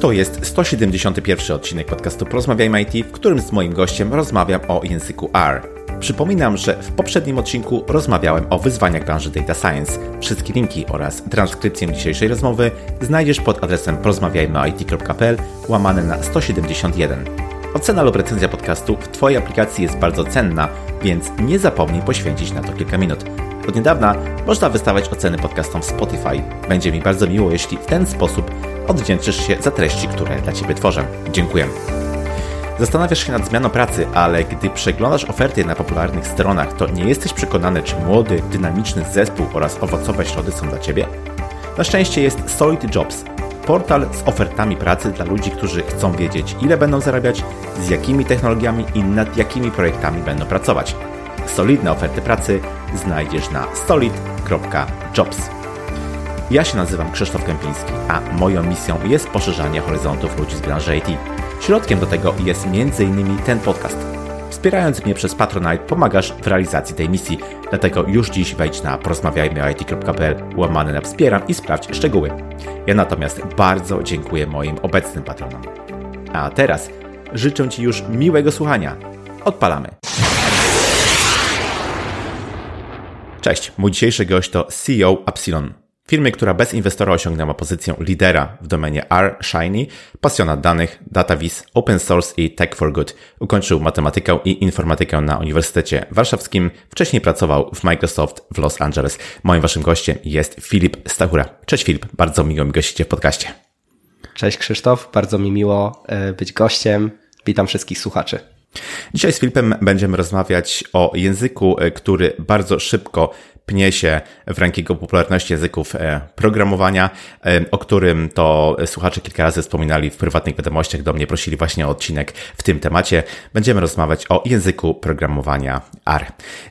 To jest 171 odcinek podcastu Porozmawiajmy IT, w którym z moim gościem rozmawiam o języku R. Przypominam, że w poprzednim odcinku rozmawiałem o wyzwaniach branży Data Science. Wszystkie linki oraz transkrypcję dzisiejszej rozmowy znajdziesz pod adresem porozmawiajmyit.pl łamane na 171. Ocena lub recenzja podcastu w Twojej aplikacji jest bardzo cenna, więc nie zapomnij poświęcić na to kilka minut. Od niedawna można wystawiać oceny podcastom w Spotify. Będzie mi bardzo miło, jeśli w ten sposób odwdzięczysz się za treści, które dla Ciebie tworzę. Dziękuję. Zastanawiasz się nad zmianą pracy, ale gdy przeglądasz oferty na popularnych stronach, to nie jesteś przekonany, czy młody, dynamiczny zespół oraz owocowe środy są dla Ciebie? Na szczęście jest Solid Jobs, portal z ofertami pracy dla ludzi, którzy chcą wiedzieć, ile będą zarabiać, z jakimi technologiami i nad jakimi projektami będą pracować. Solidne oferty pracy znajdziesz na solid.jobs. Ja się nazywam Krzysztof Kępiński, a moją misją jest poszerzanie horyzontów ludzi z branży IT. Środkiem do tego jest m.in. ten podcast. Wspierając mnie przez Patronite pomagasz w realizacji tej misji, dlatego już dziś wejdź na porozmawiajmyit.pl łamane na wspieram i sprawdź szczegóły. Ja natomiast bardzo dziękuję moim obecnym patronom. A teraz życzę Ci już miłego słuchania. Odpalamy. Cześć, mój dzisiejszy gość to CEO Epsilon. Firmy, która bez inwestora osiągnęła pozycję lidera w domenie R Shiny, pasjonat danych, DataVis, Open Source i Tech for Good. Ukończył matematykę i informatykę na Uniwersytecie Warszawskim. Wcześniej pracował w Microsoft w Los Angeles. Moim waszym gościem jest Filip Stachura. Cześć Filip, bardzo miło mi gościcie w podcaście. Cześć Krzysztof, bardzo mi miło e, być gościem. Witam wszystkich słuchaczy. Dzisiaj z Filipem będziemy rozmawiać o języku, e, który bardzo szybko pnie się w rankingu popularności języków e, programowania, e, o którym to słuchacze kilka razy wspominali w prywatnych wiadomościach, do mnie prosili właśnie o odcinek w tym temacie. Będziemy rozmawiać o języku programowania R.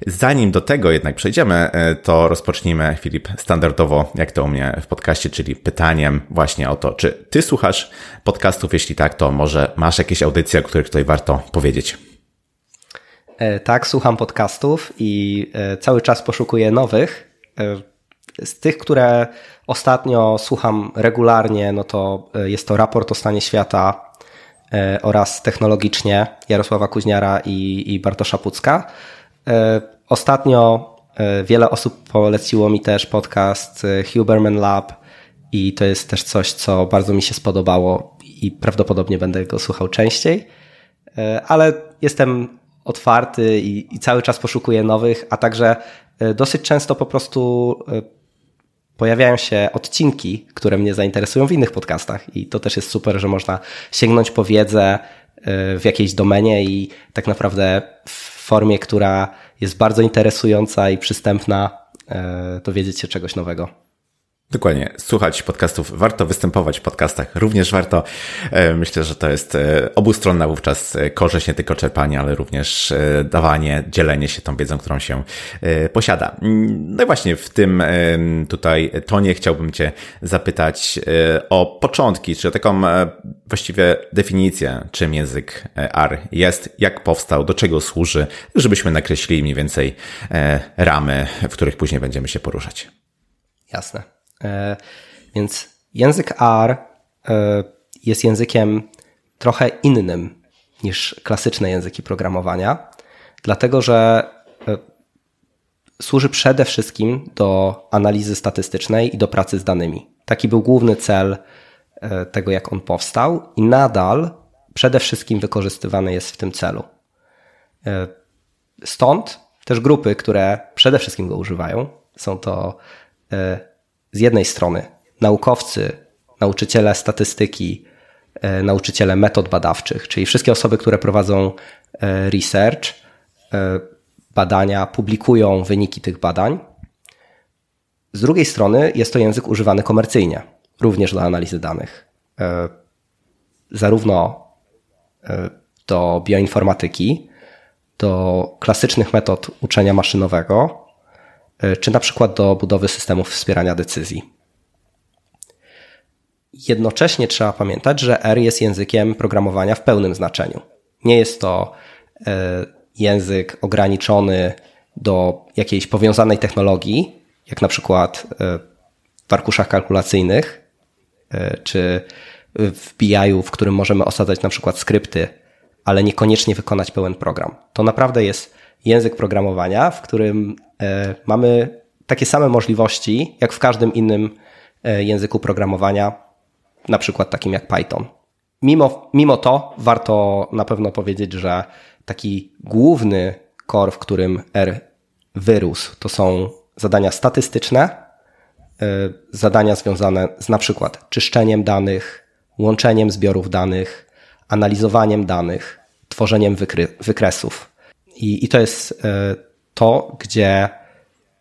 Zanim do tego jednak przejdziemy, to rozpocznijmy, Filip, standardowo, jak to u mnie w podcaście, czyli pytaniem właśnie o to, czy ty słuchasz podcastów? Jeśli tak, to może masz jakieś audycje, o których tutaj warto powiedzieć? E, tak, słucham podcastów i e, cały czas poszukuję nowych. E, z tych, które ostatnio słucham regularnie, no to jest to raport o stanie świata oraz technologicznie Jarosława Kuźniara i, i Bartosza Pucka. Ostatnio wiele osób poleciło mi też podcast Huberman Lab i to jest też coś, co bardzo mi się spodobało i prawdopodobnie będę go słuchał częściej. Ale jestem otwarty i, i cały czas poszukuję nowych, a także e, dosyć często po prostu e, pojawiają się odcinki, które mnie zainteresują w innych podcastach i to też jest super, że można sięgnąć po wiedzę e, w jakiejś domenie i tak naprawdę w formie, która jest bardzo interesująca i przystępna, dowiedzieć się czegoś nowego. Dokładnie. Słuchać podcastów warto, występować w podcastach również warto. E, myślę, że to jest e, obustronna wówczas e, korzyść, nie tylko czerpanie, ale również dawanie, dzielenie się tą wiedzą, którą się posiada. No i właśnie w tym tutaj tonie chciałbym Cię zapytać o początki, czy o taką właściwie definicję, czym język R jest, jak powstał, do czego służy, żebyśmy nakreślili mniej więcej ramy, w których później będziemy się poruszać. Jasne. E, więc język R e, jest językiem trochę innym niż klasyczne języki programowania, dlatego że e, służy przede wszystkim do analizy statystycznej i do pracy z danymi. Taki był główny cel tego, jak on powstał, i nadal przede wszystkim wykorzystywany jest w tym celu. Stąd też grupy, które przede wszystkim go używają, są to z jednej strony naukowcy, nauczyciele statystyki, e, nauczyciele metod badawczych, czyli wszystkie osoby, które prowadzą e, research, e, badania, publikują wyniki tych badań. Z drugiej strony jest to język używany komercyjnie, również do analizy danych. Zarówno do bioinformatyki, do klasycznych metod uczenia maszynowego, czy na przykład do budowy systemów wspierania decyzji. Jednocześnie trzeba pamiętać, że R jest językiem programowania w pełnym znaczeniu. Nie jest to e, język ograniczony do jakiejś powiązanej technologii, jak na przykład e, w arkuszach kalkulacyjnych, czy w BI-u, w którym możemy osadzać na przykład skrypty, ale niekoniecznie wykonać pełen program. To naprawdę jest język programowania, w którym e, mamy takie same możliwości, jak w każdym innym e, języku programowania, na przykład takim jak Python. Mimo, mimo to warto na pewno powiedzieć, że taki główny core, w którym R wyrósł, to są zadania statystyczne, e, zadania związane z na przykład czyszczeniem danych, łączeniem zbiorów danych, analizowaniem danych, tworzeniem wykresów. I, I to jest e, to, gdzie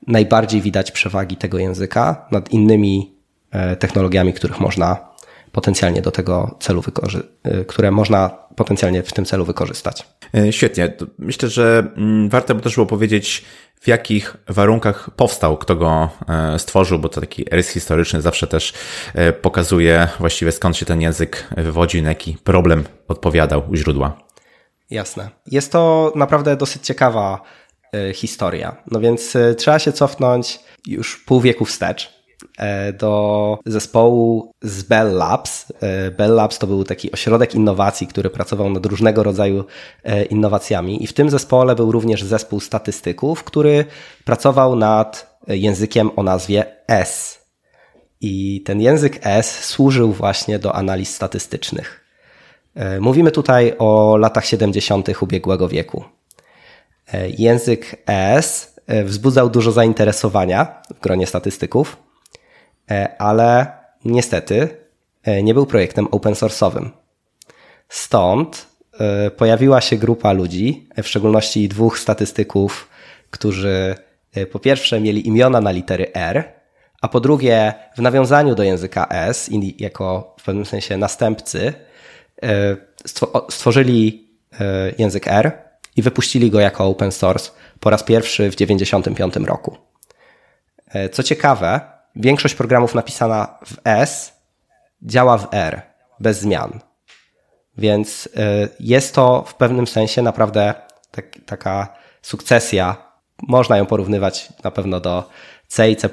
najbardziej widać przewagi tego języka nad innymi e, technologiami, których można potencjalnie do tego celu wykorzystać, które można potencjalnie w tym celu wykorzystać. Świetnie. Myślę, że mm, warto by też było powiedzieć, w jakich warunkach powstał, kto go e, stworzył, bo to taki rys historyczny zawsze też e, pokazuje właściwie skąd się ten język wywodzi, na jaki problem odpowiadał u źródła. Jasne. Jest to naprawdę dosyć ciekawa e, historia. No więc trzeba się cofnąć już pół wieku wstecz E, do zespołu z Bell Labs. E, Bell Labs to był taki ośrodek innowacji, który pracował nad różnego rodzaju e, innowacjami i w tym zespole był również zespół statystyków, który pracował nad językiem o nazwie S. I ten język S służył właśnie do analiz statystycznych. Mówimy tutaj o latach 70. ubiegłego wieku. Język S wzbudzał dużo zainteresowania w gronie statystyków, E, ale niestety e, nie był projektem open source'owym. Stąd e, pojawiła się grupa ludzi, w szczególności dwóch statystyków, którzy po pierwsze mieli imiona na litery R, a po drugie w nawiązaniu do języka S jako w pewnym sensie następcy stworzyli język R i wypuścili go jako open source po raz pierwszy w 1995 roku. Co ciekawe, większość programów napisana w S działa w R, bez zmian. Więc jest to w pewnym sensie naprawdę tak, taka sukcesja. Można ją porównywać na pewno do C i C.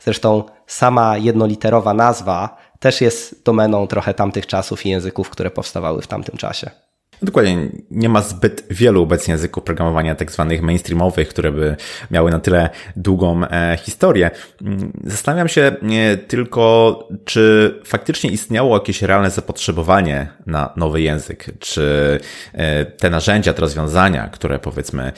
Zresztą sama jednoliterowa nazwa też jest domeną trochę tamtych czasów i języków, które powstawały w tamtym czasie. Dokładnie, nie ma zbyt wielu obecnie języków programowania tak zwanych mainstreamowych, które by miały na tyle długą e, historię. Mm, zastanawiam się e, tylko, czy faktycznie istniało jakieś realne zapotrzebowanie na nowy język, czy e, te narzędzia, te rozwiązania, które powiedzmy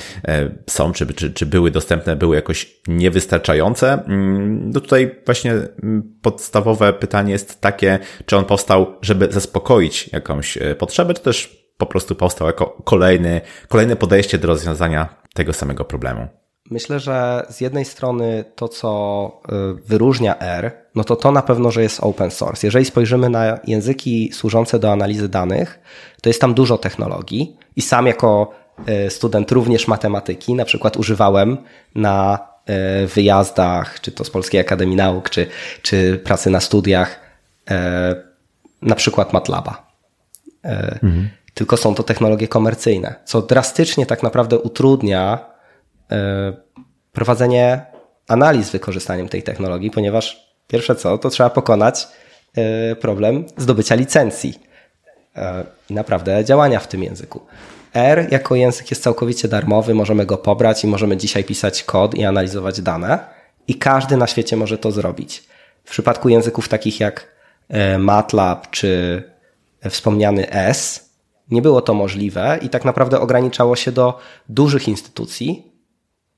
są, czy, czy, czy były dostępne, były jakoś niewystarczające. Mm, no tutaj właśnie mm, podstawowe pytanie jest takie, czy on powstał, żeby zaspokoić jakąś potrzebę, czy też po prostu powstał jako kolejny, kolejne podejście do rozwiązania tego samego problemu. Myślę, że z jednej strony to, co y, wyróżnia R, no to to na pewno, że jest open source. Jeżeli spojrzymy na języki służące do analizy danych, to jest tam dużo technologii i sam jako y, student również matematyki, na przykład używałem na y, wyjazdach, czy to z Polskiej Akademii Nauk, czy, czy pracy na studiach, na przykład MATLABa. Mhm tylko są to technologie komercyjne, co drastycznie tak naprawdę utrudnia e, prowadzenie analiz z wykorzystaniem tej technologii, ponieważ pierwsze co, to trzeba pokonać e, problem zdobycia licencji e, i naprawdę działania w tym języku. R jako język jest całkowicie darmowy, możemy go pobrać i możemy dzisiaj pisać kod i analizować dane i każdy na świecie może to zrobić. W przypadku języków takich jak MATLAB czy wspomniany S, nie było to możliwe i tak naprawdę ograniczało się do dużych instytucji,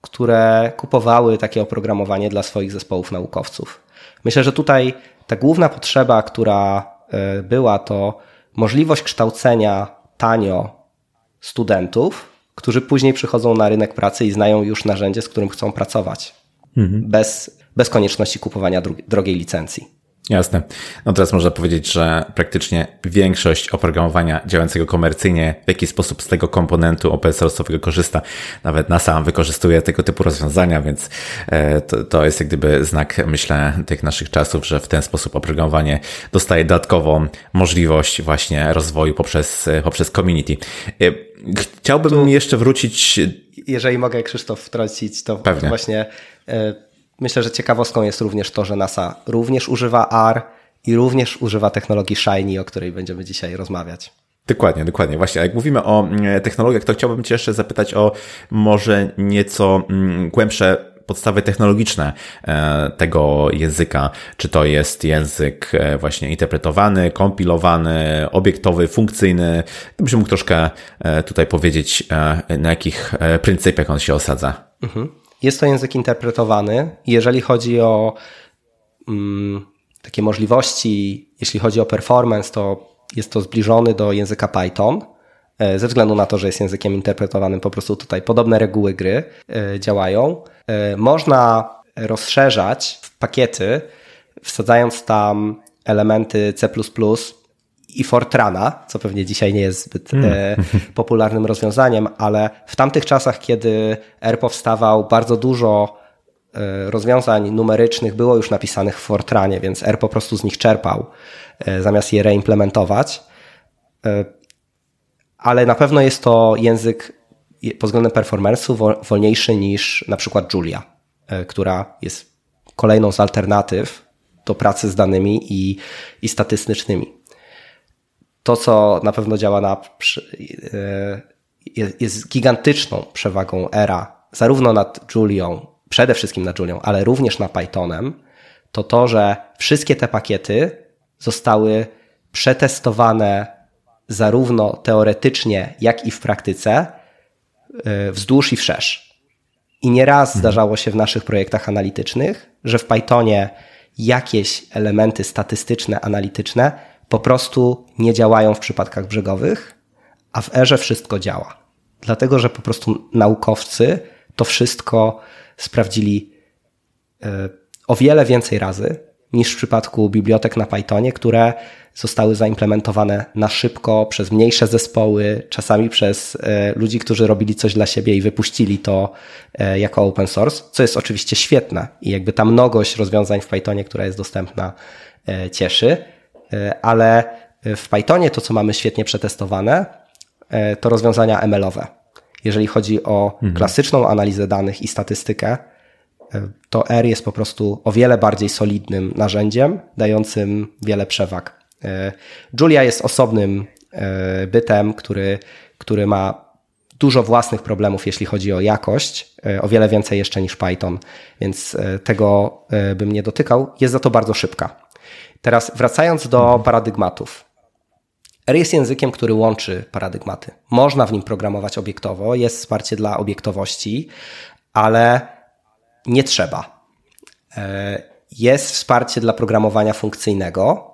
które kupowały takie oprogramowanie dla swoich zespołów naukowców. Myślę, że tutaj ta główna potrzeba, która e, była, to możliwość kształcenia tanio studentów, którzy później przychodzą na rynek pracy i znają już narzędzie, z którym chcą pracować, mhm. bez, bez konieczności kupowania drogiej licencji. Jasne. No teraz można powiedzieć, że praktycznie większość oprogramowania działającego komercyjnie w jakiś sposób z tego komponentu open source'owego korzysta. Nawet NASA wykorzystuje tego typu rozwiązania, więc e, to, to jest jak gdyby znak, myślę, tych naszych czasów, że w ten sposób oprogramowanie dostaje dodatkową możliwość właśnie rozwoju poprzez, poprzez community. E, chciałbym tu, jeszcze wrócić. Jeżeli mogę Krzysztof wtrącić, to Pewnie. właśnie e, Myślę, że ciekawostką jest również to, że NASA również używa R i również używa technologii Shiny, o której będziemy dzisiaj rozmawiać. Dokładnie, dokładnie. Właśnie, jak mówimy o mm, technologiach, to chciałbym Cię jeszcze zapytać o może nieco mm, głębsze podstawy technologiczne e, tego języka. Czy to jest język e, właśnie interpretowany, kompilowany, obiektowy, funkcyjny? Gdybyś mógł troszkę e, tutaj powiedzieć, na jakich pryncypiach on się osadza. Mhm. Jest to język interpretowany. Jeżeli chodzi o mm, takie możliwości, jeśli chodzi o performance, to jest to zbliżony do języka Python. E, ze względu na to, że jest językiem interpretowanym, po prostu tutaj podobne reguły gry e, działają. E, można rozszerzać pakiety, wsadzając tam elementy C i Fortrana, co pewnie dzisiaj nie jest zbyt mm. popularnym rozwiązaniem, ale w tamtych czasach, kiedy R powstawał, bardzo dużo rozwiązań numerycznych było już napisanych w Fortranie, więc R po prostu z nich czerpał, zamiast je reimplementować ale na pewno jest to język pod względem performance'u wolniejszy niż na przykład Julia, e, która jest kolejną z alternatyw do pracy z danymi i, i statystycznymi. To, co na pewno działa na, e, jest gigantyczną przewagą ERA, zarówno nad Julią, przede wszystkim nad Julią, ale również nad Pythonem, to to, że wszystkie te pakiety zostały przetestowane zarówno teoretycznie, jak i w praktyce e, wzdłuż i wszerz. I nieraz mhm. zdarzało się w naszych projektach analitycznych, że w Pythonie jakieś elementy statystyczne, analityczne po prostu nie działają w przypadkach brzegowych, a w erze wszystko działa. Dlatego, że po prostu naukowcy to wszystko sprawdzili e, o wiele więcej razy niż w przypadku bibliotek na Pythonie, które zostały zaimplementowane na szybko przez mniejsze zespoły, czasami przez e, ludzi, którzy robili coś dla siebie i wypuścili to e, jako open source, co jest oczywiście świetne i jakby ta mnogość rozwiązań w Pythonie, która jest dostępna, cieszy, ale w Pythonie to, co mamy świetnie przetestowane, to rozwiązania ML-owe. Jeżeli chodzi o mhm. klasyczną analizę danych i statystykę, to R jest po prostu o wiele bardziej solidnym narzędziem, dającym wiele przewag. E, Julia jest osobnym e, bytem, który, który ma dużo własnych problemów, jeśli chodzi o jakość, e, o wiele więcej jeszcze niż Python, więc tego bym nie dotykał. Jest za to bardzo szybka. Teraz wracając do mhm. paradygmatów. R jest językiem, który łączy paradygmaty. Można w nim programować obiektowo, jest wsparcie dla obiektowości, ale nie trzeba. Jest wsparcie dla programowania funkcyjnego,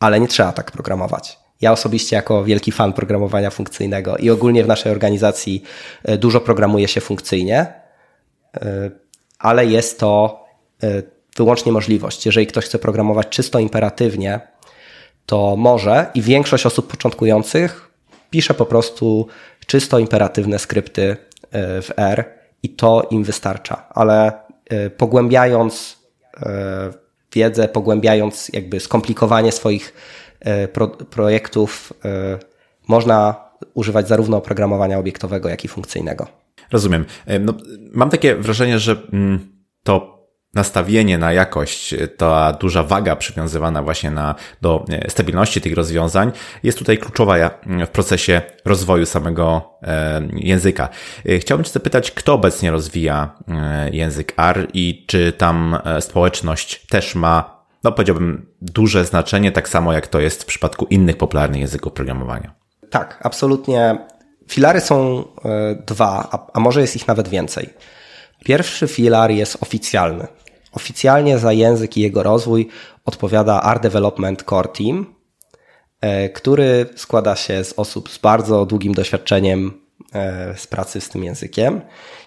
ale nie trzeba tak programować. Ja osobiście jako wielki fan programowania funkcyjnego i ogólnie w naszej organizacji e, dużo programuje się funkcyjnie, e, ale jest to e, wyłącznie możliwość. Jeżeli ktoś chce programować czysto imperatywnie, to może i większość osób początkujących pisze po prostu czysto imperatywne skrypty w R i to im wystarcza, ale pogłębiając wiedzę, pogłębiając jakby skomplikowanie swoich pro, projektów, można używać zarówno oprogramowania obiektowego, jak i funkcyjnego. Rozumiem. No, mam takie wrażenie, że mm, to nastawienie na jakość, ta duża waga przywiązywana właśnie na, do e, stabilności tych rozwiązań jest tutaj kluczowa w procesie rozwoju samego e, języka. E, chciałbym Cię zapytać, kto obecnie rozwija język R i czy tam społeczność też ma, no powiedziałbym, duże znaczenie, tak samo jak to jest w przypadku innych popularnych języków programowania. Tak, absolutnie. Filary są dwa, a może jest ich nawet więcej. Pierwszy filar jest oficjalny. Oficjalnie za język i jego rozwój odpowiada Art Development Core Team, e, który składa się z osób z bardzo długim doświadczeniem e, z pracy z tym językiem.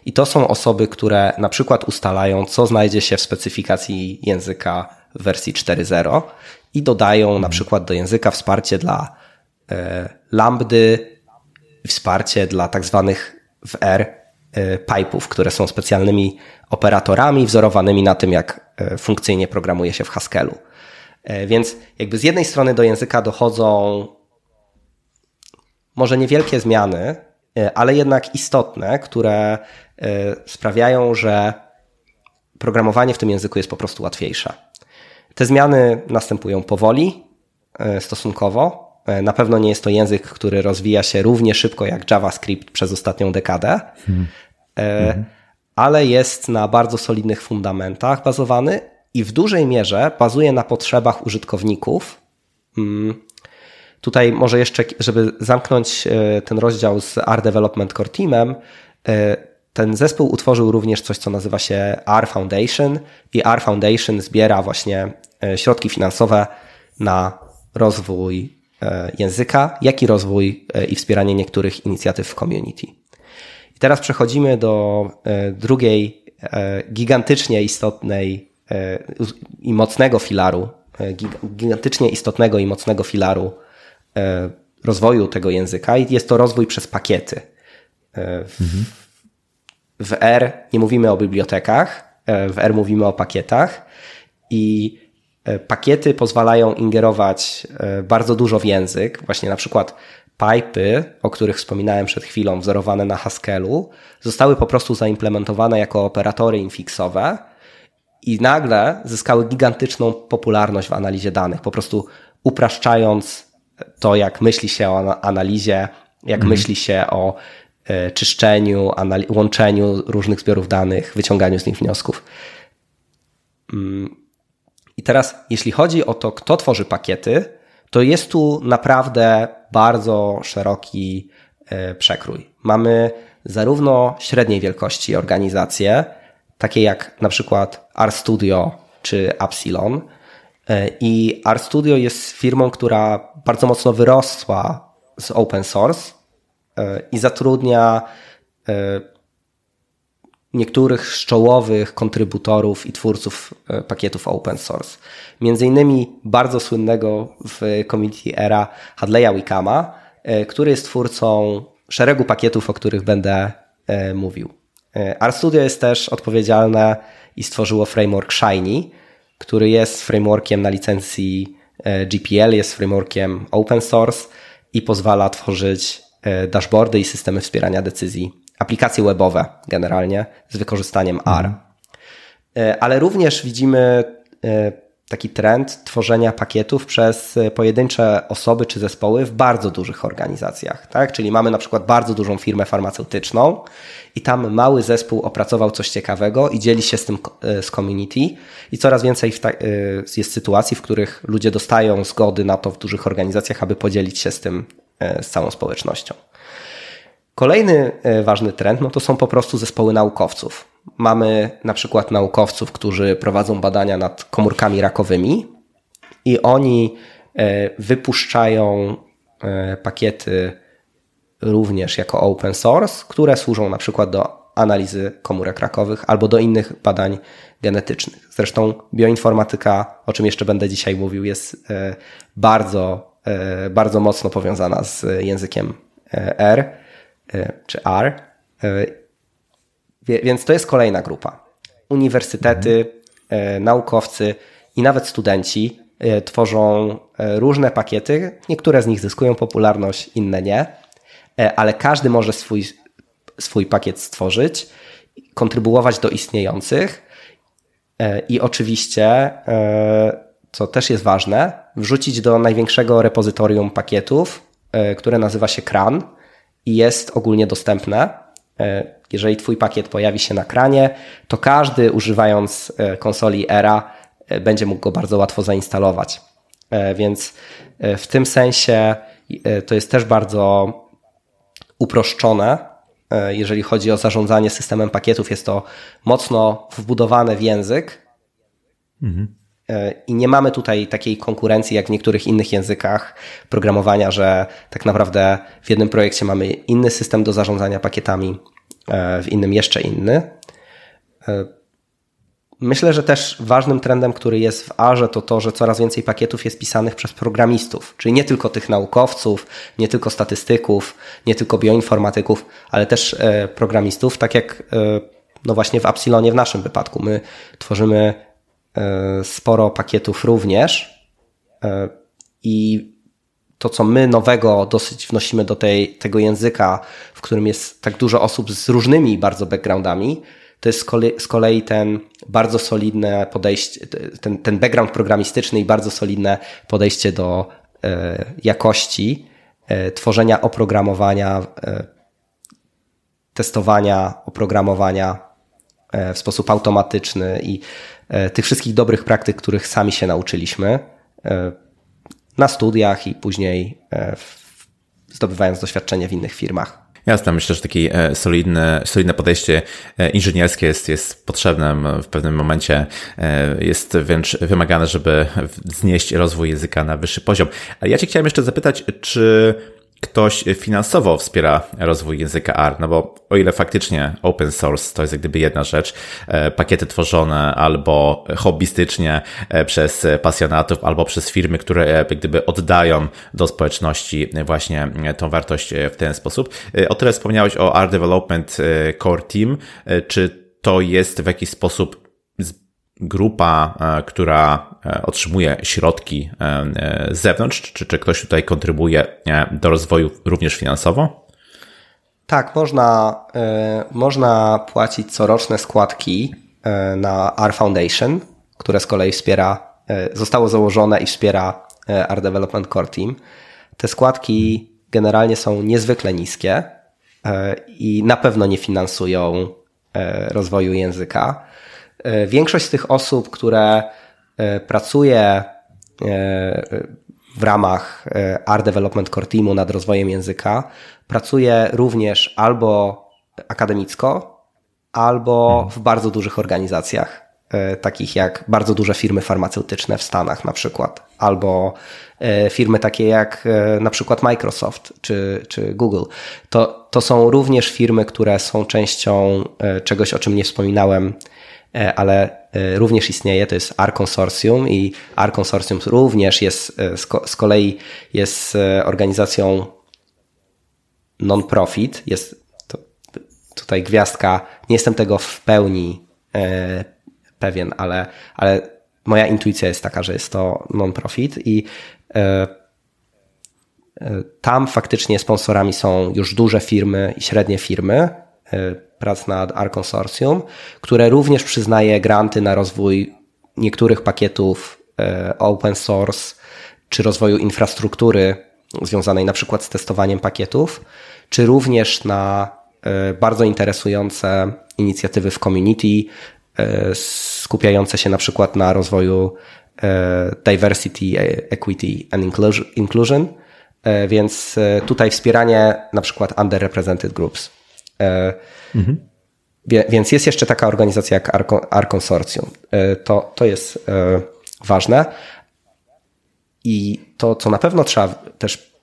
I to są osoby, które na przykład ustalają, co znajdzie się w specyfikacji języka w wersji 4.0 i dodają na przykład do języka wsparcie dla e, lambdy, wsparcie dla tak zwanych w R pipe'ów, które są specjalnymi operatorami wzorowanymi na tym, jak e, funkcyjnie programuje się w Haskellu. E, więc jakby z jednej strony do języka dochodzą może niewielkie zmiany, ale jednak istotne, które sprawiają, że programowanie w tym języku jest po prostu łatwiejsze. Te zmiany następują powoli, stosunkowo. Na pewno nie jest to język, który rozwija się równie szybko jak JavaScript przez ostatnią dekadę, hmm. ale jest na bardzo solidnych fundamentach bazowany i w dużej mierze bazuje na potrzebach użytkowników. Mm. Tutaj może jeszcze, żeby zamknąć e, ten rozdział z R Development Core Teamem, e, ten zespół utworzył również coś, co nazywa się R Foundation i R Foundation zbiera właśnie e, środki finansowe na rozwój języka, jak i rozwój i wspieranie niektórych inicjatyw w community. I teraz przechodzimy do drugiej gigantycznie istotnej i mocnego filaru, e, gigantycznie istotnego i mocnego filaru e, rozwoju tego języka i jest to rozwój przez pakiety. E, w, mhm. w R nie mówimy o bibliotekach, w R mówimy o pakietach i pakiety pozwalają ingerować bardzo dużo w język. Właśnie na przykład pipy, o których wspominałem przed chwilą, wzorowane na Haskellu, zostały po prostu zaimplementowane jako operatory infixowe i nagle zyskały gigantyczną popularność w analizie danych, po prostu upraszczając to, jak myśli się o analizie, jak mhm. myśli się o e, czyszczeniu, łączeniu różnych zbiorów danych, wyciąganiu z nich wniosków. Mm. I teraz, jeśli chodzi o to, kto tworzy pakiety, to jest tu naprawdę bardzo szeroki e, przekrój. Mamy zarówno średniej wielkości organizacje, takie jak na przykład RStudio czy Epsilon. E, I RStudio jest firmą, która bardzo mocno wyrosła z open source e, i zatrudnia niektórych z czołowych kontrybutorów i twórców pakietów open source. Między innymi bardzo słynnego w community era Hadleya Wicama, który jest twórcą szeregu pakietów, o których będę mówił. RStudio jest też odpowiedzialne i stworzyło framework Shiny, który jest frameworkiem na licencji e, GPL, jest frameworkiem open source i pozwala tworzyć e, dashboardy i systemy wspierania decyzji, aplikacje webowe generalnie z wykorzystaniem R. Mhm. E, ale również widzimy taki trend tworzenia pakietów przez pojedyncze osoby czy zespoły w bardzo dużych organizacjach. Tak? Czyli mamy na przykład bardzo dużą firmę farmaceutyczną i tam mały zespół opracował coś ciekawego i dzieli się z tym e, z community i coraz więcej e, jest sytuacji, w których ludzie dostają zgody na to w dużych organizacjach, aby podzielić się z tym e, z całą społecznością. Kolejny ważny trend no to są po prostu zespoły naukowców. Mamy na przykład naukowców, którzy prowadzą badania nad komórkami rakowymi i oni wypuszczają pakiety również jako open source, które służą na przykład do analizy komórek rakowych albo do innych badań genetycznych. Zresztą bioinformatyka, o czym jeszcze będę dzisiaj mówił, jest e, bardzo, e, bardzo mocno powiązana z językiem e, R czy R. Więc to jest kolejna grupa. Uniwersytety, naukowcy i nawet studenci tworzą różne pakiety. Niektóre z nich zyskują popularność, inne nie E, ale każdy może swój, swój pakiet stworzyć, kontrybuować do istniejących e, i oczywiście, e, co też jest ważne, wrzucić do największego repozytorium pakietów, które nazywa się CRAN i jest ogólnie dostępne. Jeżeli Twój pakiet pojawi się na kranie, to każdy używając konsoli ERA będzie mógł go bardzo łatwo zainstalować. Więc w tym sensie to jest też bardzo uproszczone, e, jeżeli chodzi o zarządzanie systemem pakietów. Jest to mocno wbudowane w język. Mhm. E, I nie mamy tutaj takiej konkurencji jak w niektórych innych językach programowania, że tak naprawdę w jednym projekcie mamy inny system do zarządzania pakietami, e, w innym jeszcze inny. Myślę, że też ważnym trendem, który jest w Arze, to to, że coraz więcej pakietów jest pisanych przez programistów, czyli nie tylko tych naukowców, nie tylko statystyków, nie tylko bioinformatyków, ale też e, programistów, tak jak e, no właśnie w Epsilonie w naszym wypadku. My tworzymy e, sporo pakietów również. I to, co my nowego dosyć wnosimy do tej, tego języka, w którym jest tak dużo osób z różnymi bardzo backgroundami, to jest z kolei ten bardzo solidne podejście, ten, ten background programistyczny i bardzo solidne podejście do e, jakości e, tworzenia oprogramowania, e, testowania oprogramowania w sposób automatyczny i tych wszystkich dobrych praktyk, których sami się nauczyliśmy na studiach i później zdobywając doświadczenie w innych firmach. Jasne, myślę, że takie e, solidne, solidne podejście e, inżynierskie jest, jest potrzebne w pewnym momencie. E, jest wręcz wymagane, żeby znieść rozwój języka na wyższy poziom. Ale ja Cię chciałem jeszcze zapytać, czy ktoś finansowo wspiera rozwój języka R, no bo o ile faktycznie open source to jest jak gdyby jedna rzecz, e, pakiety tworzone albo hobbystycznie e, przez pasjonatów, albo przez firmy, które jak gdyby oddają do społeczności właśnie tą wartość w ten sposób. E, o tyle wspomniałeś o R Development Core Team, czy to jest w jakiś sposób grupa, e, która e, otrzymuje środki e, z zewnątrz, czy, czy ktoś tutaj kontrybuje do rozwoju również finansowo? Tak, można, można płacić coroczne składki na R Foundation, które z kolei wspiera, zostało założone i wspiera R Development Core Team. Te składki generalnie są niezwykle niskie i na pewno nie finansują rozwoju języka. E, większość z tych osób, które e, pracuje e, w ramach R Development Core Teamu nad rozwojem języka, pracuje również albo akademicko, albo mhm. w bardzo dużych organizacjach, takich jak bardzo duże firmy farmaceutyczne w Stanach na przykład, albo firmy takie jak na przykład Microsoft czy, czy Google. To, to są również firmy, które są częścią czegoś, o czym nie wspominałem, ale e, również istnieje, to jest R Consortium i R Consortium również jest e, z kolei jest organizacją non-profit, jest tutaj gwiazdka, nie jestem tego w pełni pewien, ale, ale moja intuicja jest taka, że jest to non-profit i tam faktycznie sponsorami są już duże firmy i średnie firmy, prac nad R Consortium, które również przyznaje granty na rozwój niektórych pakietów e, open source, czy rozwoju infrastruktury związanej na przykład z testowaniem pakietów, czy również na e, bardzo interesujące inicjatywy w community, e, skupiające się na przykład na rozwoju diversity, equity and inclusion, więc tutaj wspieranie na przykład underrepresented groups. Mhm. Więc jest jeszcze taka organizacja jak R Consortium. E, to, to jest e, ważne. I to, co na pewno trzeba też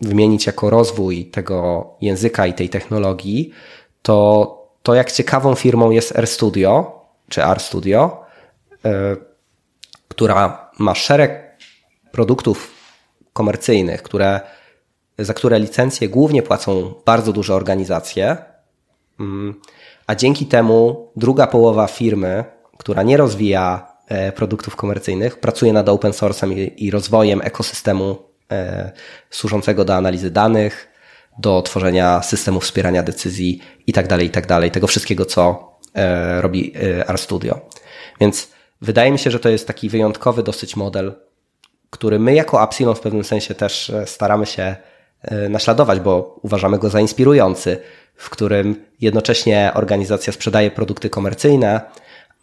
wymienić jako rozwój tego języka i tej technologii, to to jak ciekawą firmą jest RStudio, czy RStudio, e, która ma szereg produktów komercyjnych, które, za które licencje głównie płacą bardzo duże organizacje, Mm. A dzięki temu druga połowa firmy, która nie rozwija e, produktów komercyjnych, pracuje nad open source'em i rozwojem ekosystemu e, służącego do analizy danych, do tworzenia systemu wspierania decyzji itd., tak itd., tak tego wszystkiego, co e, robi RStudio. Więc wydaje mi się, że to jest taki wyjątkowy dosyć model, który my jako Epsilon w pewnym sensie też staramy się naśladować, bo uważamy go za inspirujący w którym jednocześnie organizacja sprzedaje produkty komercyjne,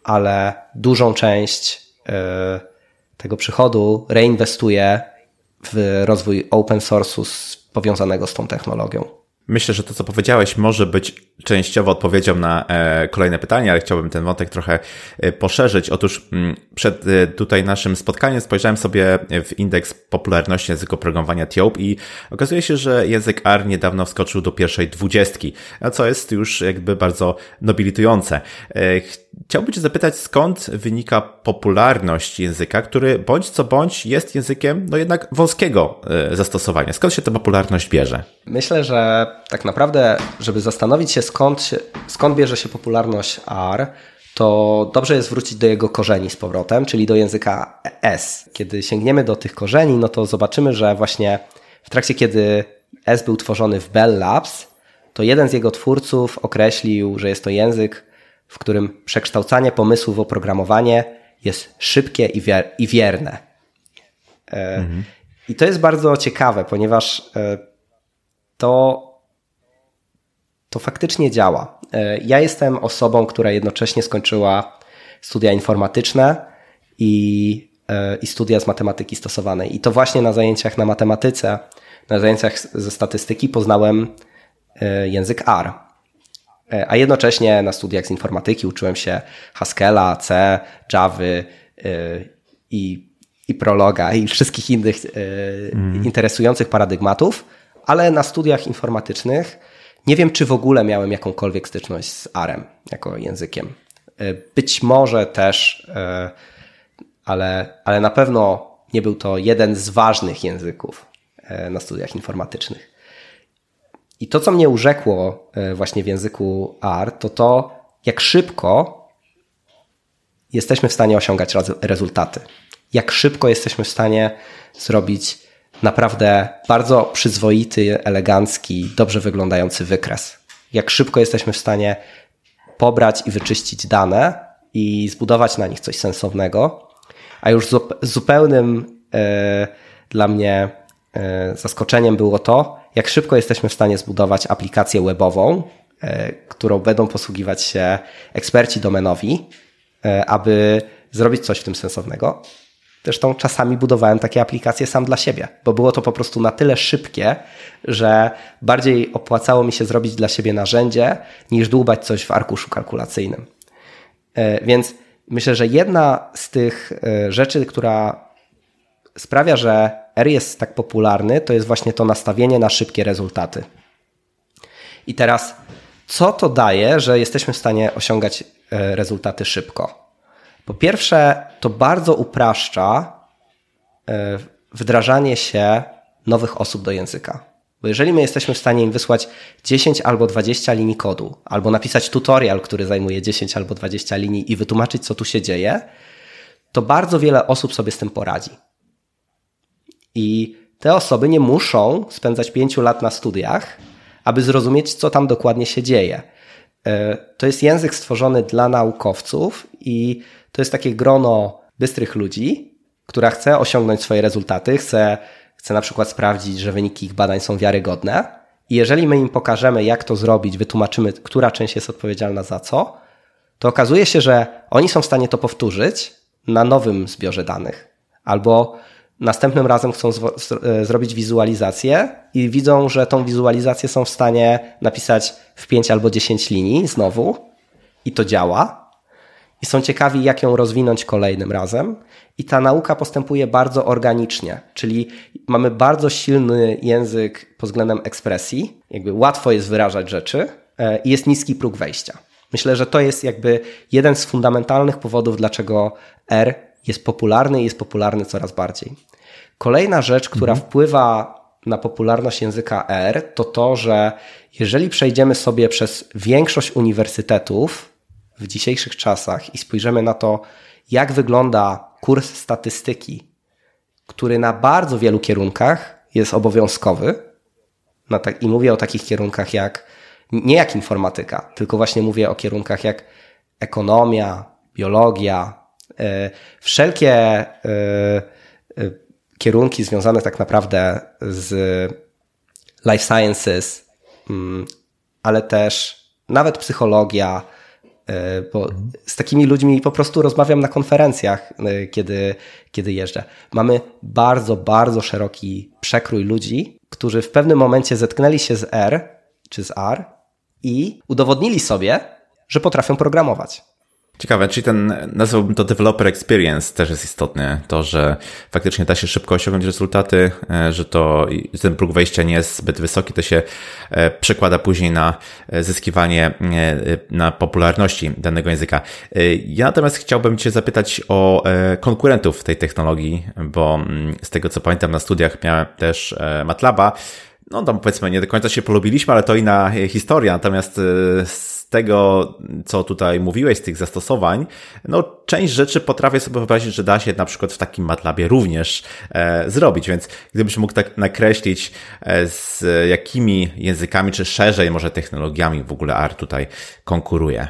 ale dużą część e, tego przychodu reinwestuje w rozwój open source'u powiązanego z tą technologią. Myślę, że to, co powiedziałeś, może być częściowo odpowiedzią na e, kolejne pytanie, ale chciałbym ten wątek trochę e, poszerzyć. Otóż mm, przed e, tutaj naszym spotkaniem spojrzałem sobie w indeks popularności języka programowania TIOP i okazuje się, że język R niedawno wskoczył do pierwszej dwudziestki, co jest już jakby bardzo nobilitujące. Chciałbym Cię zapytać, skąd wynika popularność języka, który bądź co bądź jest językiem, no jednak wąskiego zastosowania. Skąd się ta popularność bierze? Myślę, że tak naprawdę, żeby zastanowić się skąd, się, skąd bierze się popularność R, to dobrze jest wrócić do jego korzeni z powrotem, czyli do języka S. Kiedy sięgniemy do tych korzeni, no to zobaczymy, że właśnie w trakcie, kiedy S był tworzony w Bell Labs, to jeden z jego twórców określił, że jest to język, w którym przekształcanie pomysłu w oprogramowanie jest szybkie i, wier i wierne. Mhm. I to jest bardzo ciekawe, ponieważ to, to faktycznie działa. Ja jestem osobą, która jednocześnie skończyła studia informatyczne i, i studia z matematyki stosowanej. I to właśnie na zajęciach na matematyce, na zajęciach ze statystyki poznałem język R. A jednocześnie na studiach z informatyki uczyłem się Haskella, C, Java i, i Prologa i wszystkich innych mm. interesujących paradygmatów, ale na studiach informatycznych nie wiem, czy w ogóle miałem jakąkolwiek styczność z R-em jako językiem. Być może też, ale, ale na pewno nie był to jeden z ważnych języków na studiach informatycznych. I to, co mnie urzekło e, właśnie w języku R, to to, jak szybko jesteśmy w stanie osiągać rezultaty. Jak szybko jesteśmy w stanie zrobić naprawdę bardzo przyzwoity, elegancki, dobrze wyglądający wykres. Jak szybko jesteśmy w stanie pobrać i wyczyścić dane i zbudować na nich coś sensownego. A już zupełnym e, dla mnie e, zaskoczeniem było to, jak szybko jesteśmy w stanie zbudować aplikację webową, e, którą będą posługiwać się eksperci domenowi, aby zrobić coś w tym sensownego. Zresztą czasami budowałem takie aplikacje sam dla siebie, bo było to po prostu na tyle szybkie, że bardziej opłacało mi się zrobić dla siebie narzędzie, niż dłubać coś w arkuszu kalkulacyjnym. E, więc myślę, że jedna z tych rzeczy, która sprawia, że R jest tak popularny, to jest właśnie to nastawienie na szybkie rezultaty. I teraz, co to daje, że jesteśmy w stanie osiągać e, rezultaty szybko? Po pierwsze, to bardzo upraszcza e, wdrażanie się nowych osób do języka. Bo jeżeli my jesteśmy w stanie im wysłać 10 albo 20 linii kodu, albo napisać tutorial, który zajmuje 10 albo 20 linii i wytłumaczyć, co tu się dzieje, to bardzo wiele osób sobie z tym poradzi. I te osoby nie muszą spędzać pięciu lat na studiach, aby zrozumieć, co tam dokładnie się dzieje. E, to jest język stworzony dla naukowców i to jest takie grono bystrych ludzi, która chce osiągnąć swoje rezultaty, chce, chce na przykład sprawdzić, że wyniki ich badań są wiarygodne. I jeżeli my im pokażemy, jak to zrobić, wytłumaczymy, która część jest odpowiedzialna za co, to okazuje się, że oni są w stanie to powtórzyć na nowym zbiorze danych. Albo Następnym razem chcą e, zrobić wizualizację i widzą, że tą wizualizację są w stanie napisać w 5 albo 10 linii znowu i to działa. I są ciekawi, jak ją rozwinąć kolejnym razem. I ta nauka postępuje bardzo organicznie, czyli mamy bardzo silny język pod względem ekspresji, jakby łatwo jest wyrażać rzeczy e, i jest niski próg wejścia. Myślę, że to jest jakby jeden z fundamentalnych powodów, dlaczego R jest popularny i jest popularny coraz bardziej. Kolejna rzecz, która mhm. wpływa na popularność języka R, to to, że jeżeli przejdziemy sobie przez większość uniwersytetów w dzisiejszych czasach i spojrzymy na to, jak wygląda kurs statystyki, który na bardzo wielu kierunkach jest obowiązkowy, tak, i mówię o takich kierunkach jak nie jak informatyka, tylko właśnie mówię o kierunkach jak ekonomia, biologia, yy, wszelkie yy, kierunki związane tak naprawdę z life sciences, mm, ale też nawet psychologia, e, bo z takimi ludźmi po prostu rozmawiam na konferencjach, e, kiedy, kiedy jeżdżę. Mamy bardzo, bardzo szeroki przekrój ludzi, którzy w pewnym momencie zetknęli się z R czy z R i udowodnili sobie, że potrafią programować. Ciekawe, czyli ten, nazwałbym to developer experience też jest istotny. To, że faktycznie da się szybko osiągnąć rezultaty, e, że to ten próg wejścia nie jest zbyt wysoki, to się e, przekłada później na e, zyskiwanie, na popularności danego języka. Ja natomiast chciałbym Cię zapytać o konkurentów tej technologii, bo mm, z tego co pamiętam na studiach miałem też MATLABa, no tam powiedzmy nie do końca się polubiliśmy, ale to inna historia. Natomiast tego, co tutaj mówiłeś, z tych zastosowań, no część rzeczy potrafię sobie wyobrazić, że da się na przykład w takim MATLABie również e, zrobić, więc gdybyś mógł tak nakreślić e, z jakimi językami, czy szerzej może technologiami w ogóle R tutaj konkuruje.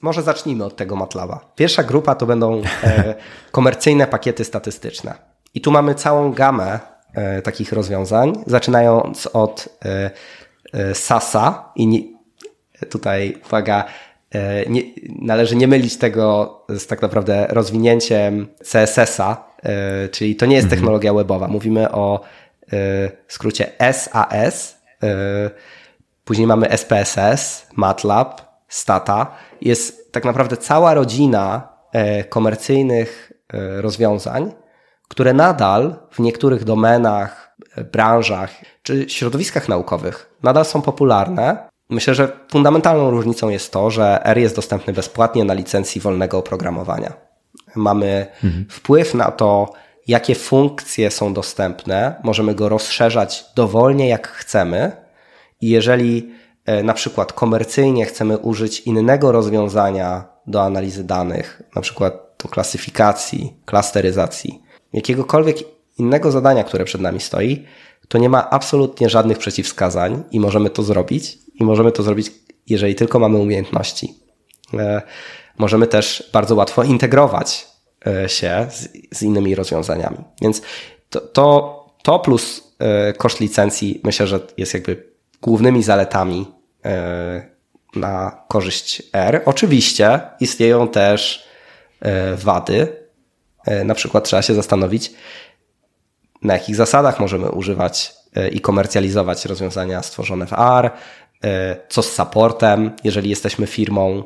może zacznijmy od tego MATLABa. Pierwsza grupa to będą e, komercyjne pakiety statystyczne. I tu mamy całą gamę e, takich rozwiązań, zaczynając od e, e SASA i nie, tutaj uwaga, e, nie, należy nie mylić tego z tak naprawdę rozwinięciem CSS-a, e, czyli to nie jest mhm. technologia webowa. Mówimy o skrócie SAS, później mamy SPSS, MATLAB, Stata. Jest tak naprawdę cała rodzina komercyjnych rozwiązań, które nadal w niektórych domenach, e, branżach czy środowiskach naukowych nadal są popularne. Myślę, że fundamentalną różnicą jest to, że R jest dostępny bezpłatnie na licencji wolnego oprogramowania. Mamy mhm. wpływ na to, jakie funkcje są dostępne, możemy go rozszerzać dowolnie jak chcemy i jeżeli e, na przykład komercyjnie chcemy użyć innego rozwiązania do analizy danych, na przykład do klasyfikacji, klasteryzacji, jakiegokolwiek innego zadania, które przed nami stoi, to nie ma absolutnie żadnych przeciwwskazań i możemy to zrobić. I możemy to zrobić, jeżeli tylko mamy umiejętności. E, możemy też bardzo łatwo integrować e, się z, z innymi rozwiązaniami. Więc to, to, to plus e, koszt licencji myślę, że jest jakby głównymi zaletami na korzyść R. Oczywiście istnieją też wady, na przykład trzeba się zastanowić, na jakich zasadach możemy używać e, i komercjalizować rozwiązania stworzone w R, e, co z supportem, jeżeli jesteśmy firmą,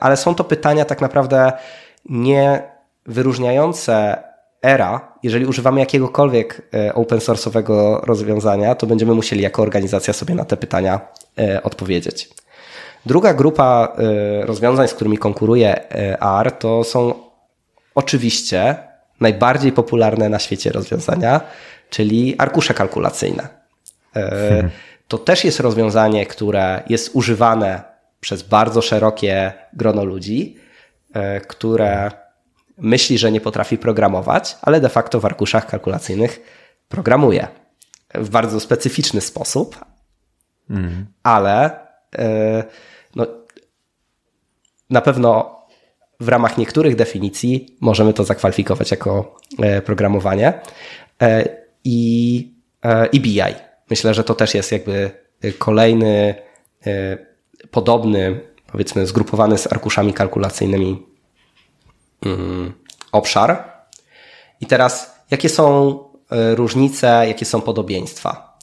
ale są to pytania tak naprawdę nie wyróżniające era, jeżeli używamy jakiegokolwiek open source'owego rozwiązania, to będziemy musieli jako organizacja sobie na te pytania odpowiedzieć. Druga grupa rozwiązań, z którymi konkuruje R, to są oczywiście najbardziej popularne na świecie rozwiązania, czyli arkusze kalkulacyjne. E, hmm. To też jest rozwiązanie, które jest używane przez bardzo szerokie grono ludzi, e, które myśli, że nie potrafi programować, ale de facto w arkuszach kalkulacyjnych programuje w bardzo specyficzny sposób, mm. ale e, no, na pewno w ramach niektórych definicji możemy to zakwalifikować jako e, programowanie. E, I, e, i BI. Myślę, że to też jest jakby kolejny podobny, powiedzmy, zgrupowany z arkuszami kalkulacyjnymi mm, obszar. I teraz, jakie są różnice, jakie są podobieństwa?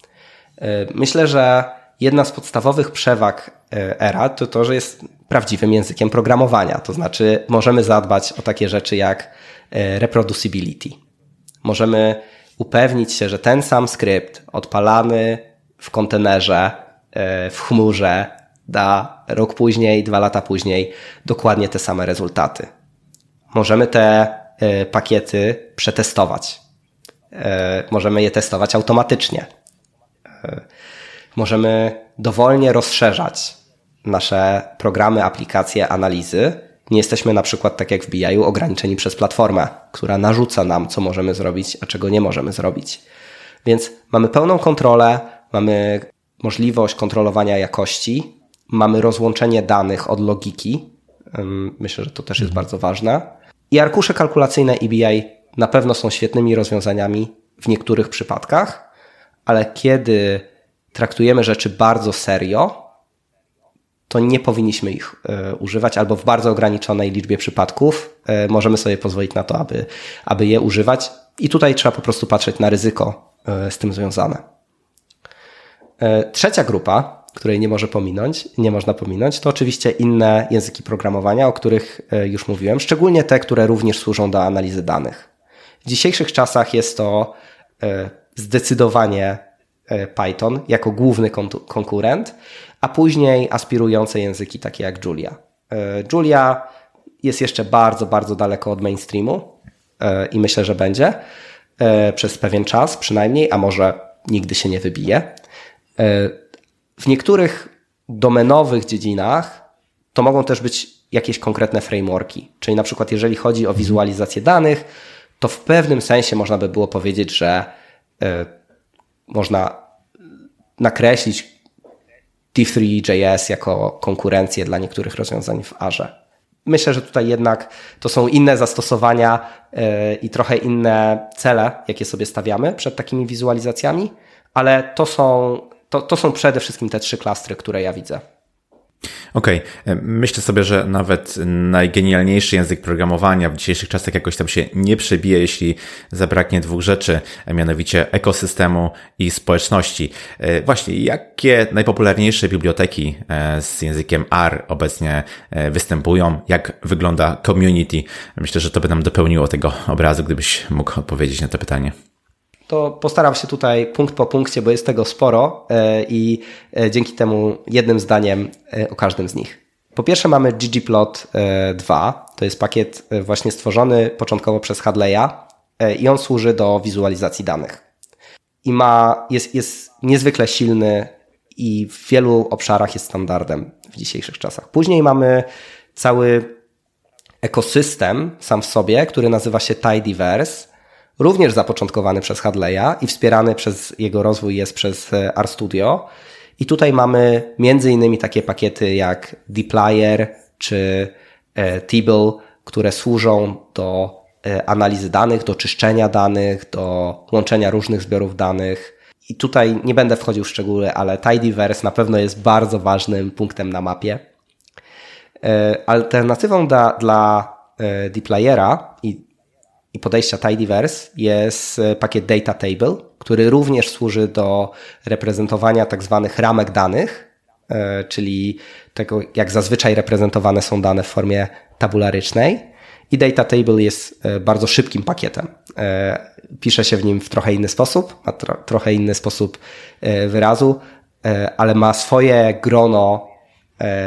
Myślę, że jedna z podstawowych przewag ERA to to, że jest prawdziwym językiem programowania. To znaczy, możemy zadbać o takie rzeczy jak e, reproducibility. Możemy upewnić się, że ten sam skrypt odpalany w kontenerze, e, w chmurze, da rok później, dwa lata później dokładnie te same rezultaty. Możemy te e, pakiety przetestować. Możemy je testować automatycznie. Możemy dowolnie rozszerzać nasze programy, aplikacje, analizy. Nie jesteśmy na przykład, tak jak w BI, ograniczeni przez platformę, która narzuca nam, co możemy zrobić, a czego nie możemy zrobić. Więc mamy pełną kontrolę, mamy możliwość kontrolowania jakości, mamy rozłączenie danych od logiki. Myślę, że to też jest mhm. bardzo ważne. I arkusze kalkulacyjne EBI na pewno są świetnymi rozwiązaniami w niektórych przypadkach, ale kiedy traktujemy rzeczy bardzo serio, to nie powinniśmy ich e, używać, albo w bardzo ograniczonej liczbie przypadków e, możemy sobie pozwolić na to, aby, aby je używać. I tutaj trzeba po prostu patrzeć na ryzyko e, z tym związane. Trzecia grupa, której nie może pominąć, nie można pominąć, to oczywiście inne języki programowania, o których już mówiłem, szczególnie te, które również służą do analizy danych. W dzisiejszych czasach jest to zdecydowanie Python jako główny konkurent, a później aspirujące języki takie jak Julia. E, Julia jest jeszcze bardzo, bardzo daleko od mainstreamu e, i myślę, że będzie e, przez pewien czas przynajmniej, a może nigdy się nie wybije. W niektórych domenowych dziedzinach to mogą też być jakieś konkretne frameworki. Czyli na przykład jeżeli chodzi o wizualizację danych, to w pewnym sensie można by było powiedzieć, że można nakreślić Div3.js jako konkurencję dla niektórych rozwiązań w Arze. myślę, że tutaj jednak to są inne zastosowania i trochę inne cele, jakie sobie stawiamy przed takimi wizualizacjami, ale to są, to, to są przede wszystkim te trzy klastry, które ja widzę. Okej, okay. E, myślę sobie, że nawet najgenialniejszy język programowania w dzisiejszych czasach jakoś tam się nie przebije, jeśli zabraknie dwóch rzeczy, mianowicie ekosystemu i społeczności. E, właśnie, jakie najpopularniejsze biblioteki e, z językiem R obecnie występują? Jak wygląda community? Myślę, że to by nam dopełniło tego obrazu, gdybyś mógł odpowiedzieć na to pytanie to postaram się tutaj punkt po punkcie, bo jest tego sporo e, i e, dzięki temu jednym zdaniem e, o każdym z nich. Po pierwsze mamy ggplot 2, to jest pakiet właśnie stworzony początkowo przez Hadley'a i on służy do wizualizacji danych. I ma, jest, jest niezwykle silny i w wielu obszarach jest standardem w dzisiejszych czasach. Później mamy cały ekosystem sam w sobie, który nazywa się Tidyverse, również zapoczątkowany przez Hadley'a i wspierany przez jego rozwój jest przez e, RStudio. I tutaj mamy między innymi takie pakiety jak Dplyr czy e, Tibble, które służą do e, analizy danych, do czyszczenia danych, do łączenia różnych zbiorów danych. I tutaj nie będę wchodził w szczegóły, ale Tidyverse na pewno jest bardzo ważnym punktem na mapie. Alternatywą dla, dla Dplyera i i podejścia Tidyverse jest e, pakiet Data Table, który również służy do reprezentowania tak zwanych ramek danych, e, czyli tego, jak zazwyczaj reprezentowane są dane w formie tabularycznej. I Data Table jest e, bardzo szybkim pakietem. Pisze się w nim w trochę inny sposób, ma tro, trochę inny sposób wyrazu, ale ma swoje grono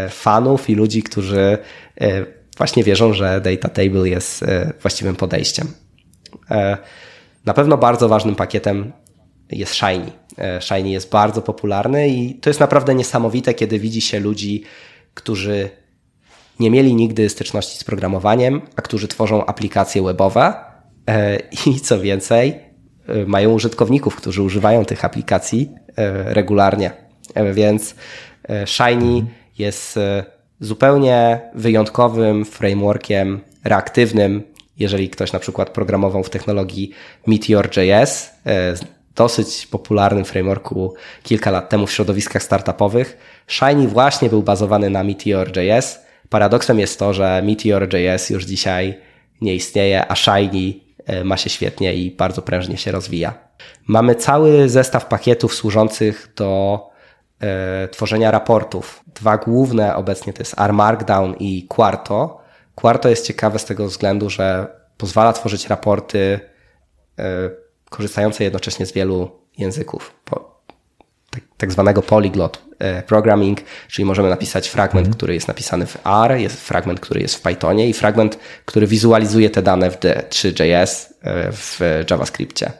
fanów i ludzi, którzy właśnie wierzą, że Data Table jest e, właściwym podejściem. E, na pewno bardzo ważnym pakietem jest Shiny. E, Shiny jest bardzo popularny i to jest naprawdę niesamowite, kiedy widzi się ludzi, którzy nie mieli nigdy styczności z programowaniem, a którzy tworzą aplikacje webowe i co więcej, mają użytkowników, którzy używają tych aplikacji regularnie. Więc Shiny jest zupełnie wyjątkowym frameworkiem reaktywnym, jeżeli ktoś na przykład programował w technologii Meteor.js, e, dosyć popularnym frameworku kilka lat temu w środowiskach startupowych. Shiny właśnie był bazowany na Meteor.js. Paradoksem jest to, że Meteor.js już dzisiaj nie istnieje, a Shiny e, ma się świetnie i bardzo prężnie się rozwija. Mamy cały zestaw pakietów służących do tworzenia raportów. Dwa główne obecnie to jest R Markdown i Quarto. Quarto jest ciekawe z tego względu, że pozwala tworzyć raporty e, korzystające jednocześnie z wielu języków. Tak, tak, zwanego polyglot e, programming, czyli możemy napisać fragment, mm. który jest napisany w R, jest fragment, który jest w Pythonie i fragment, który wizualizuje te dane w D3.js e, w JavaScriptie.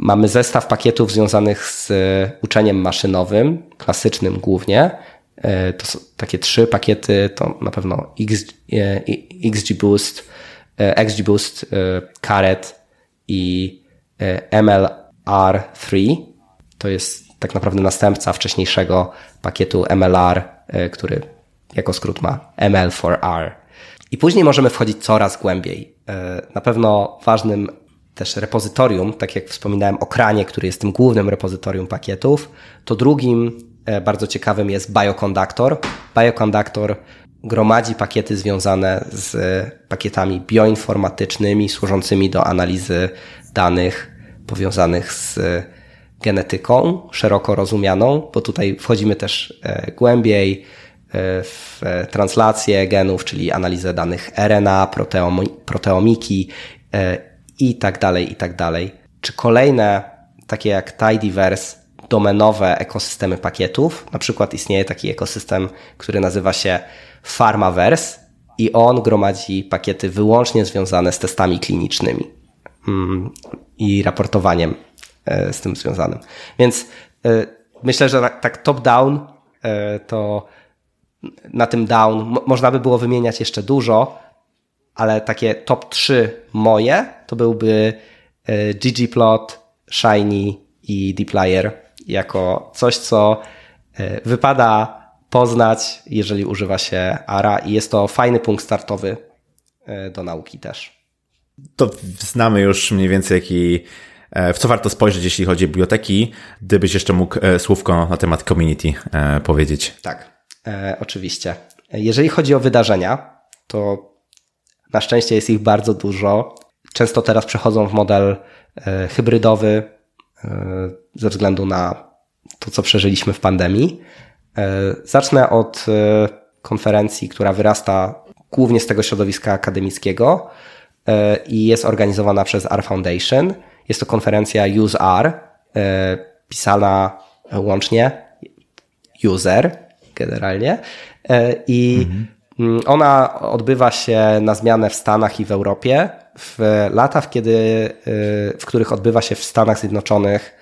E, Mamy zestaw pakietów związanych z e, uczeniem maszynowym, klasycznym głównie. E, to są takie trzy pakiety, to na pewno e, XGBoost, XGBoost, Caret i MLR3. To jest tak naprawdę następca wcześniejszego pakietu MLR, który jako skrót ma ML4R. I później możemy wchodzić coraz głębiej. Na pewno ważnym też repozytorium, tak jak wspominałem o kranie, który jest tym głównym repozytorium pakietów, to drugim e, bardzo ciekawym jest Bioconductor. Bioconductor gromadzi pakiety związane z pakietami bioinformatycznymi służącymi do analizy danych powiązanych z genetyką szeroko rozumianą, bo tutaj wchodzimy też e, głębiej e, w translację genów, czyli analizę danych RNA, proteomiki i tak dalej, i tak dalej. Czy kolejne, takie jak Tidyverse, domenowe ekosystemy pakietów, na przykład istnieje taki ekosystem, który nazywa się Pharmaverse i on gromadzi pakiety wyłącznie związane z testami klinicznymi mm, i raportowaniem e, z tym związanym. Więc e, myślę, że tak, top-down e, to na tym down można by było wymieniać jeszcze dużo, ale takie top 3 moje to byłby e, ggplot, Shiny i Dplyr jako coś, co e, wypada poznać, jeżeli używa się ARA i jest to fajny punkt startowy do nauki też. To znamy już mniej więcej jaki w co warto spojrzeć, jeśli chodzi o biblioteki, gdybyś jeszcze mógł słówko na temat community powiedzieć. Tak, e, oczywiście. Jeżeli chodzi o wydarzenia, to na szczęście jest ich bardzo dużo. Często teraz przechodzą w model e, hybrydowy e, ze względu na to, co przeżyliśmy w pandemii. E, zacznę od konferencji, która wyrasta głównie z tego środowiska akademickiego i jest organizowana przez R Foundation. Jest to konferencja Use R, pisana łącznie user generalnie. I mhm ona odbywa się na zmianę w Stanach i w Europie. W latach, kiedy, y, w których odbywa się w Stanach Zjednoczonych,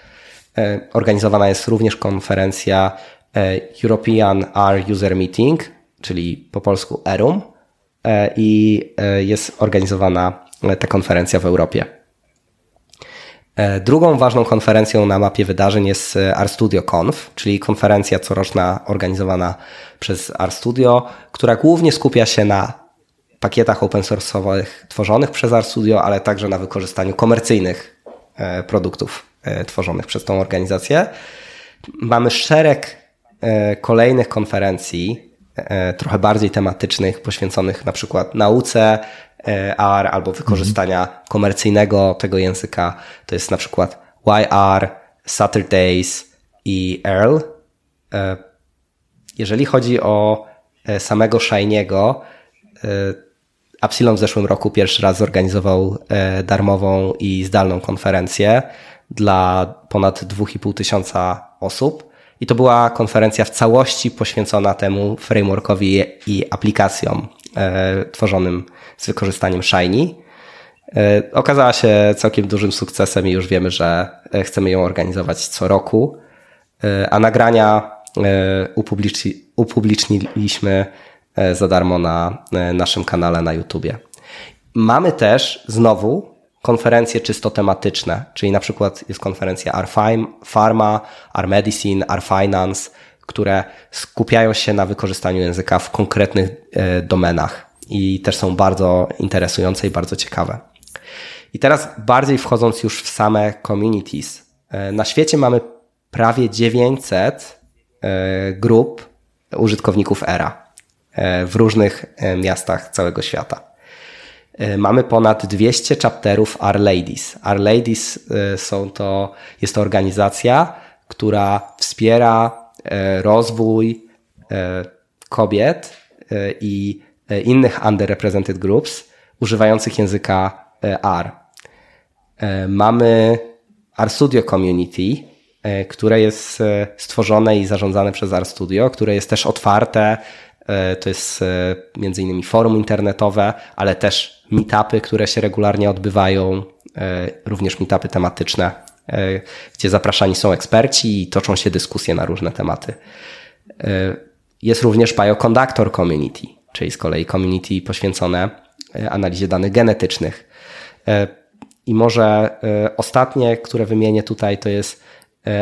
y, organizowana jest również konferencja y, European R User Meeting, czyli po polsku ERUM, i jest organizowana ta konferencja w Europie. E, drugą ważną konferencją na mapie wydarzeń jest e, RStudio Conf, czyli konferencja coroczna organizowana przez RStudio, która głównie skupia się na pakietach open source'owych tworzonych przez RStudio, ale także na wykorzystaniu komercyjnych e, produktów tworzonych przez tą organizację. Mamy szereg kolejnych konferencji, trochę bardziej tematycznych, poświęconych na przykład nauce, R albo wykorzystania komercyjnego tego języka. To jest na przykład YR, Saturdays i Earl. E, jeżeli chodzi o e, samego Shiny'ego, e, Epsilon w zeszłym roku pierwszy raz zorganizował darmową i zdalną konferencję dla ponad 2,5 tysiąca osób. I to była konferencja w całości poświęcona temu frameworkowi i aplikacjom tworzonym z wykorzystaniem Shiny. E, okazała się całkiem dużym sukcesem i już wiemy, że e, chcemy ją organizować co roku. E, a nagrania upubliczni, upubliczniliśmy za darmo na naszym kanale na YouTubie. Mamy też znowu konferencje czysto tematyczne, czyli na przykład jest konferencja R-Pharma, R-Medicine, R-Finance, które skupiają się na wykorzystaniu języka w konkretnych domenach i też są bardzo interesujące i bardzo ciekawe. I teraz bardziej wchodząc już w same communities. E, na świecie mamy prawie 900 e, grup użytkowników ERA e, w różnych miastach całego świata. Mamy ponad 200 chapterów Our Ladies. Our Ladies są to, jest to organizacja, która wspiera rozwój kobiet i E, innych underrepresented groups używających języka e, R. E, mamy RStudio Community, które jest stworzone i zarządzane przez RStudio, które jest też otwarte. To jest między innymi forum internetowe, ale też meetupy, które się regularnie odbywają, również meetupy tematyczne, gdzie zapraszani są eksperci i toczą się dyskusje na różne tematy. Jest również Bioconductor Community, czyli z kolei community poświęcone e, analizie danych genetycznych. E, I może e, ostatnie, które wymienię tutaj, to jest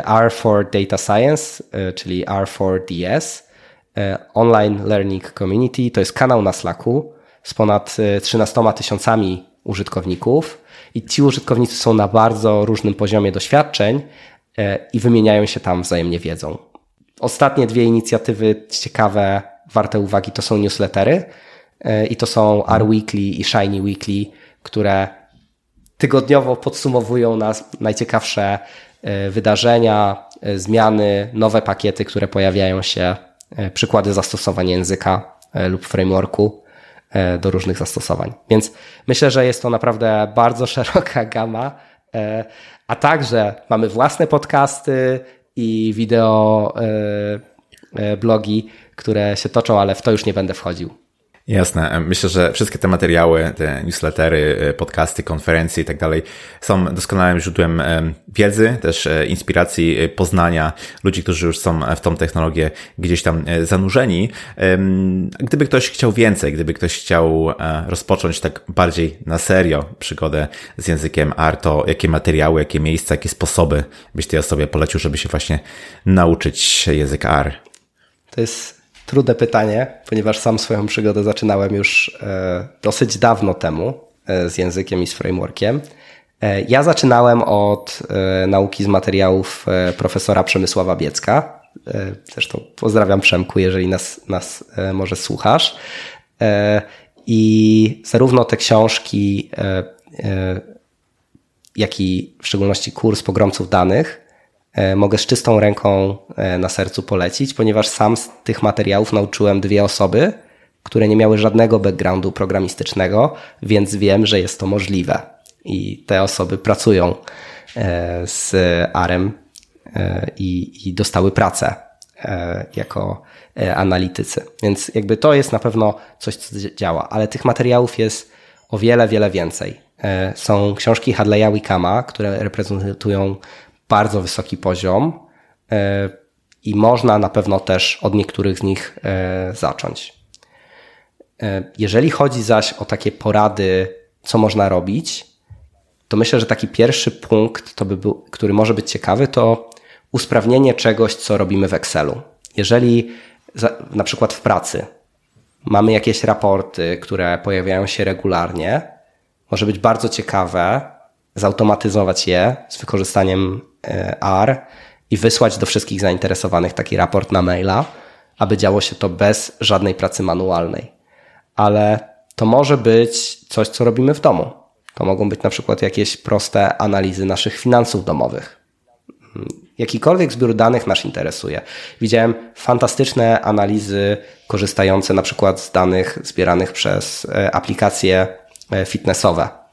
R4 Data Science, czyli R4DS, Online Learning Community. To jest kanał na Slacku z ponad 13 tysiącami użytkowników i ci użytkownicy są na bardzo różnym poziomie doświadczeń i wymieniają się tam wzajemnie wiedzą. Ostatnie dwie inicjatywy ciekawe warte uwagi to są newslettery e, i to są R Weekly i Shiny Weekly, które tygodniowo podsumowują nas najciekawsze e, wydarzenia, e, zmiany, nowe pakiety, które pojawiają się, przykłady zastosowań języka lub frameworku do różnych zastosowań. Więc myślę, że jest to naprawdę bardzo szeroka gama, a także mamy własne podcasty i wideo blogi, które się toczą, ale w to już nie będę wchodził. Jasne. Myślę, że wszystkie te materiały, te newslettery, e, podcasty, konferencje i tak dalej są doskonałym źródłem e, wiedzy, też e, inspiracji, poznania ludzi, którzy już są w tą technologię gdzieś tam zanurzeni. Gdyby ktoś chciał więcej, gdyby ktoś chciał rozpocząć tak bardziej na serio przygodę z językiem R, to jakie materiały, jakie miejsca, jakie sposoby byś tej osobie polecił, żeby się właśnie nauczyć języka R? To jest trudne pytanie, ponieważ sam swoją przygodę zaczynałem już e, dosyć dawno temu e, z językiem i z frameworkiem. E, ja zaczynałem od nauki z materiałów profesora Przemysława Biecka. Zresztą pozdrawiam Przemku, jeżeli nas, nas może słuchasz. I zarówno te książki, jak i w szczególności kurs pogromców danych mogę z czystą ręką e, na sercu polecić, ponieważ sam z tych materiałów nauczyłem dwie osoby, które nie miały żadnego backgroundu programistycznego, więc wiem, że jest to możliwe. I te osoby pracują e, z ARM i, i dostały pracę jako analitycy. Więc jakby to jest na pewno coś, co działa, ale tych materiałów jest o wiele, wiele więcej. Są książki Hadleya Wickama, które reprezentują bardzo wysoki poziom e, i można na pewno też od niektórych z nich e, zacząć. E, jeżeli chodzi zaś o takie porady, co można robić, to myślę, że taki pierwszy punkt, to by był, który może być ciekawy, to usprawnienie czegoś, co robimy w Excelu. Jeżeli na przykład w pracy mamy jakieś raporty, które pojawiają się regularnie, może być bardzo ciekawe zautomatyzować je z wykorzystaniem e, R i wysłać do wszystkich zainteresowanych taki raport na maila, aby działo się to bez żadnej pracy manualnej. Ale to może być coś, co robimy w domu. To mogą być na przykład jakieś proste analizy naszych finansów domowych. Hmm, jakikolwiek zbiór danych nas interesuje. Widziałem fantastyczne analizy korzystające na przykład z danych zbieranych przez e, aplikacje e, fitnessowe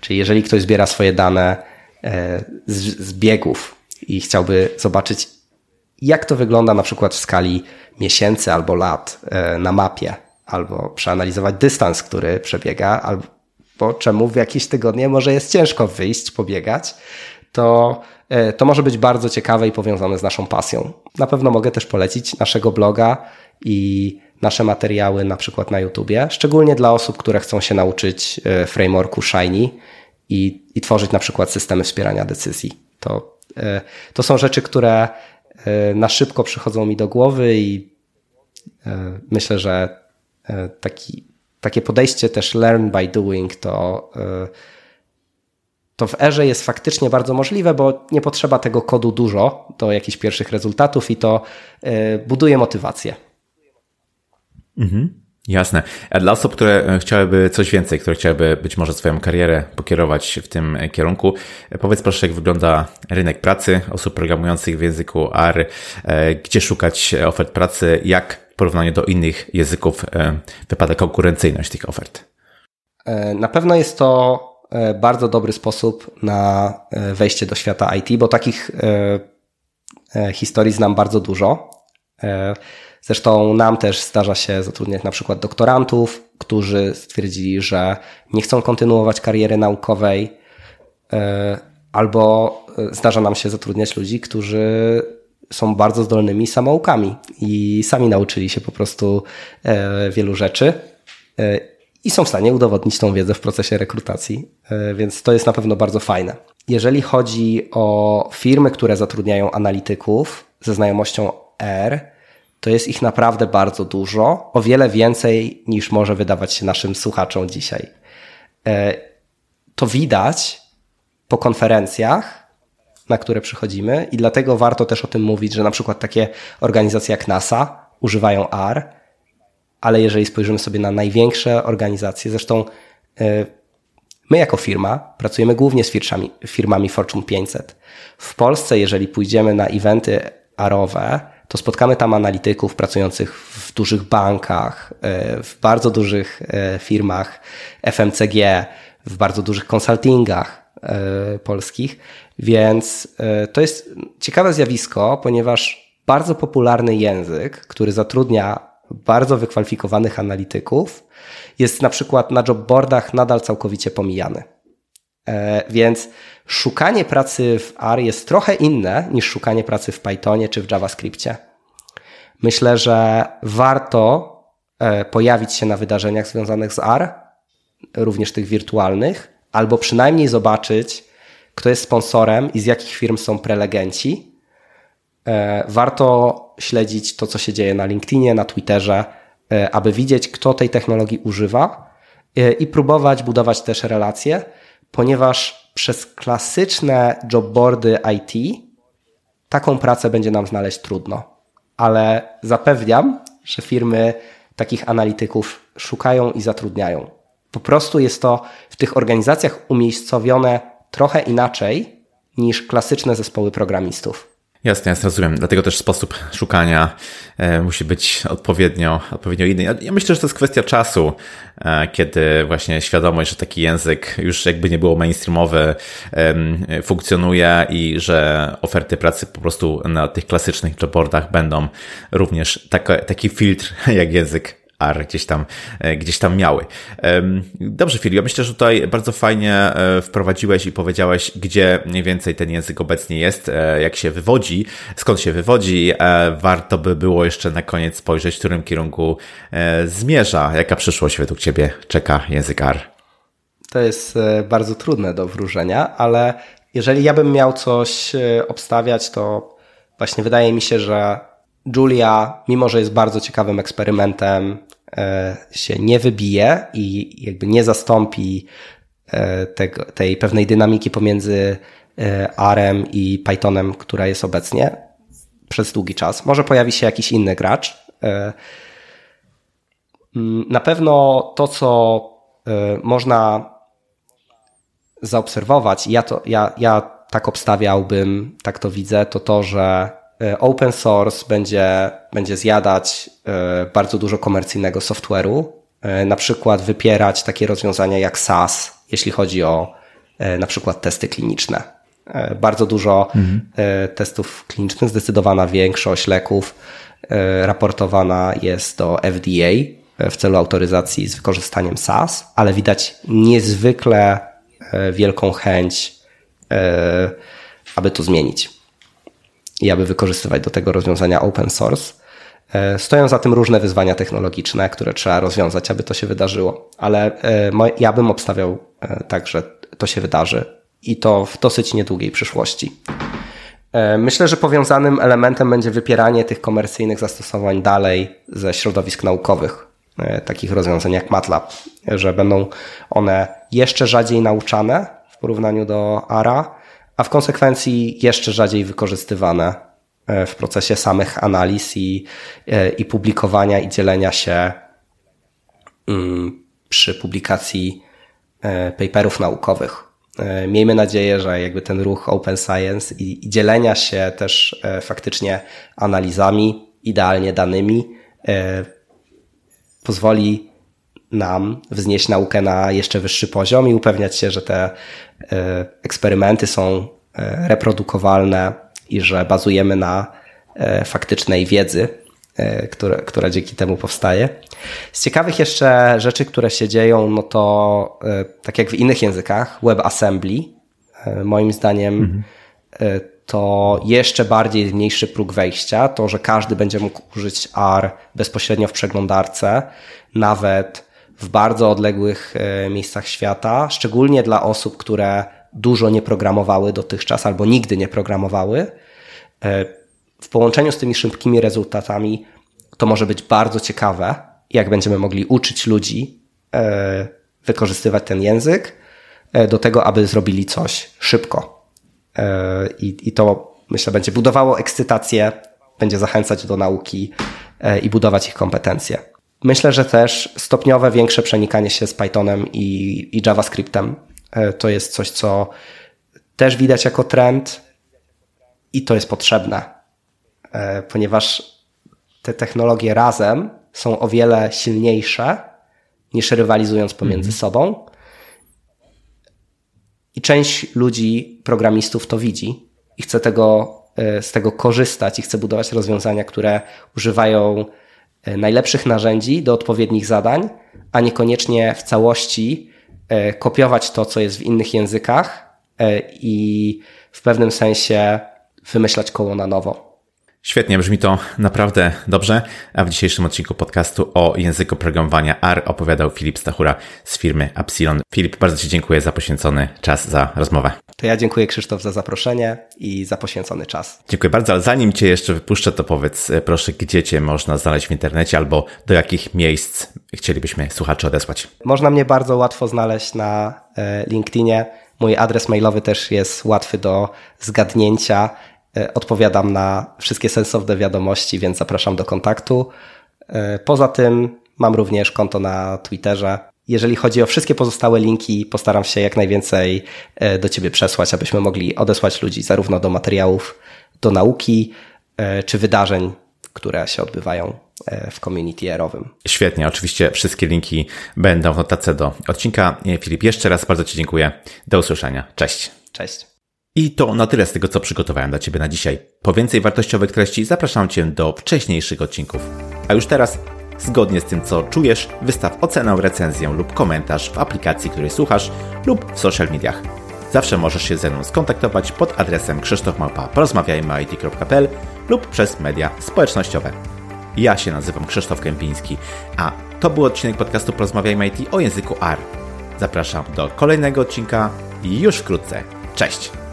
czyli jeżeli ktoś zbiera swoje dane e, z, z biegów i chciałby zobaczyć, jak to wygląda na przykład w skali miesięcy albo lat e, na mapie, albo przeanalizować dystans, który przebiega, albo czemu w jakieś tygodnie może jest ciężko wyjść, pobiegać, to, to może być bardzo ciekawe i powiązane z naszą pasją. Na pewno mogę też polecić naszego bloga i nasze materiały na przykład na YouTubie, szczególnie dla osób, które chcą się nauczyć e, frameworku Shiny i, i tworzyć na przykład systemy wspierania decyzji. To, e, to są rzeczy, które e, na szybko przychodzą mi do głowy i myślę, że taki, takie podejście też learn by doing to to w erze jest faktycznie bardzo możliwe, bo nie potrzeba tego kodu dużo do jakichś pierwszych rezultatów i to buduje motywację. Mhm. Jasne. A dla osób, które e, chciałyby coś więcej, które chciałyby być może swoją karierę pokierować w tym e, kierunku, e, powiedz proszę, jak wygląda rynek pracy osób programujących w języku R, gdzie szukać ofert pracy, jak w porównaniu do innych języków wypada konkurencyjność tych ofert? Na pewno jest to bardzo dobry sposób na wejście do świata IT, bo takich historii znam bardzo dużo. Zresztą nam też zdarza się zatrudniać na przykład doktorantów, którzy stwierdzili, że nie chcą kontynuować kariery naukowej, e, albo e, zdarza nam się zatrudniać ludzi, którzy są bardzo zdolnymi samoukami i sami nauczyli się po prostu e, wielu rzeczy i są w stanie udowodnić tą wiedzę w procesie rekrutacji, więc to jest na pewno bardzo fajne. Jeżeli chodzi o firmy, które zatrudniają analityków ze znajomością R, to jest ich naprawdę bardzo dużo, o wiele więcej niż może wydawać się naszym słuchaczom dzisiaj. E, to widać po konferencjach, na które przychodzimy, i dlatego warto też o tym mówić, że na przykład takie organizacje jak NASA używają R, ale jeżeli spojrzymy sobie na największe organizacje, zresztą e, my jako firma pracujemy głównie z firmami, firmami Fortune 500. W Polsce, jeżeli pójdziemy na eventy arowe, to spotkamy tam analityków pracujących w dużych bankach, e, w bardzo dużych e, firmach FMCG, w bardzo dużych konsultingach e, polskich, więc to jest ciekawe zjawisko, ponieważ bardzo popularny język, który zatrudnia bardzo wykwalifikowanych analityków, jest na przykład na jobboardach nadal całkowicie pomijany. Więc szukanie pracy w R jest trochę inne niż szukanie pracy w Pythonie czy w JavaScriptie. Myślę, że warto e, pojawić się na wydarzeniach związanych z R, również tych wirtualnych, albo przynajmniej zobaczyć, kto jest sponsorem i z jakich firm są prelegenci, warto śledzić to, co się dzieje na LinkedInie, na Twitterze, aby widzieć, kto tej technologii używa i próbować budować też relacje, ponieważ przez klasyczne jobboardy IT taką pracę będzie nam znaleźć trudno. Ale zapewniam, że firmy takich analityków szukają i zatrudniają. Po prostu jest to w tych organizacjach umiejscowione trochę inaczej niż klasyczne zespoły programistów. Jasne, jasne, rozumiem. Dlatego też sposób szukania e, musi być odpowiednio, odpowiednio inny. Ja, myślę, że to jest kwestia czasu, e, kiedy właśnie świadomość, że taki język już jakby nie było mainstreamowy, funkcjonuje i że oferty pracy po prostu na tych klasycznych jobboardach będą również taka, taki filtr jak język R gdzieś tam, e, gdzieś tam miały. Dobrze, Filip, ja myślę, że tutaj bardzo fajnie e, wprowadziłeś i powiedziałeś, gdzie mniej więcej ten język obecnie jest, e, jak się wywodzi, skąd się wywodzi. Warto by było jeszcze na koniec spojrzeć, w którym kierunku zmierza. Jaka przyszłość według Ciebie czeka język R? To jest bardzo trudne do wróżenia, ale jeżeli ja bym miał coś obstawiać, to właśnie wydaje mi się, że Julia, mimo że jest bardzo ciekawym eksperymentem, e, się nie wybije i jakby nie zastąpi e, tego, tej pewnej dynamiki pomiędzy e, R i Pythonem, która jest obecnie przez długi czas. Może pojawi się jakiś inny gracz. Mm, na pewno to, co można zaobserwować, ja, to, ja, ja tak obstawiałbym, tak to widzę, to to, że open source będzie, będzie zjadać e, bardzo dużo komercyjnego software'u, e, na przykład wypierać takie rozwiązania jak SaaS, jeśli chodzi o na przykład testy kliniczne. Bardzo dużo mhm. testów klinicznych, zdecydowana większość leków raportowana jest do FDA w celu autoryzacji z wykorzystaniem SaaS, ale widać niezwykle wielką chęć, aby to zmienić i aby wykorzystywać do tego rozwiązania open source. E, stoją za tym różne wyzwania technologiczne, które trzeba rozwiązać, aby to się wydarzyło, ale e, ja bym obstawiał e, tak, że to się wydarzy i to w dosyć niedługiej przyszłości. Myślę, że powiązanym elementem będzie wypieranie tych komercyjnych zastosowań dalej ze środowisk naukowych, takich rozwiązań jak MATLAB, że będą one jeszcze rzadziej nauczane w porównaniu do ARA, a w konsekwencji jeszcze rzadziej wykorzystywane e, w procesie samych analiz i, e, i publikowania i dzielenia się mm, przy publikacji e, paperów naukowych. Miejmy nadzieję, że jakby ten ruch open science i, i dzielenia się też faktycznie analizami, idealnie danymi, pozwoli nam wznieść naukę na jeszcze wyższy poziom i upewniać się, że te e, eksperymenty są e, reprodukowalne i że bazujemy na e, faktycznej wiedzy, która, która dzięki temu powstaje. Z ciekawych jeszcze rzeczy, które się dzieją, no to tak jak w innych językach, WebAssembly, moim zdaniem mhm. to jeszcze bardziej mniejszy próg wejścia, to, że każdy będzie mógł użyć R bezpośrednio w przeglądarce, nawet w bardzo odległych e, miejscach świata, szczególnie dla osób, które dużo nie programowały dotychczas albo nigdy nie programowały. E, w połączeniu z tymi szybkimi rezultatami to może być bardzo ciekawe, jak będziemy mogli uczyć ludzi e, wykorzystywać ten język do tego, aby zrobili coś szybko. I, i to myślę będzie budowało ekscytację, będzie zachęcać do nauki i budować ich kompetencje. Myślę, że też stopniowe większe przenikanie się z Pythonem i, i JavaScriptem e, to jest coś, co też widać jako trend i to jest potrzebne, e, ponieważ te technologie razem są o wiele silniejsze niż rywalizując pomiędzy mhm. sobą. I część ludzi, programistów to widzi i chce tego, e, z tego korzystać i chce budować rozwiązania, które używają najlepszych narzędzi do odpowiednich zadań, a niekoniecznie w całości e, kopiować to, co jest w innych językach e, i w pewnym sensie wymyślać koło na nowo. Świetnie, brzmi to naprawdę dobrze. A w dzisiejszym odcinku podcastu o języku programowania R opowiadał Filip Stachura z firmy Epsilon. Filip, bardzo Ci dziękuję za poświęcony czas, za rozmowę. To ja dziękuję Krzysztof za zaproszenie i za poświęcony czas. Dziękuję bardzo, ale zanim Cię jeszcze wypuszczę, to powiedz e, proszę, gdzie Cię można znaleźć w internecie albo do jakich miejsc chcielibyśmy słuchaczy odesłać. Można mnie bardzo łatwo znaleźć na e, LinkedInie. Mój adres mailowy też jest łatwy do zgadnięcia odpowiadam na wszystkie sensowne wiadomości, więc zapraszam do kontaktu. E, poza tym mam również konto na Twitterze. Jeżeli chodzi o wszystkie pozostałe linki, postaram się jak najwięcej e, do Ciebie przesłać, abyśmy mogli odesłać ludzi zarówno do materiałów, do nauki, czy wydarzeń, które się odbywają w community erowym. Świetnie, oczywiście wszystkie linki będą w notatce do odcinka. Filip, jeszcze raz bardzo Ci dziękuję. Do usłyszenia. Cześć. Cześć. I to na tyle z tego, co przygotowałem dla Ciebie na dzisiaj. Po więcej wartościowych treści zapraszam Cię do wcześniejszych odcinków. A już teraz, zgodnie z tym, co czujesz, wystaw ocenę, recenzję lub komentarz w aplikacji, której słuchasz lub w social mediach. Zawsze możesz się ze mną skontaktować pod adresem krzysztofmałpa.porozmawiajmy.it.pl lub przez media społecznościowe. Ja się nazywam Krzysztof Kępiński, a to był odcinek podcastu Porozmawiajmy IT o języku R. Zapraszam do kolejnego odcinka już wkrótce. Cześć!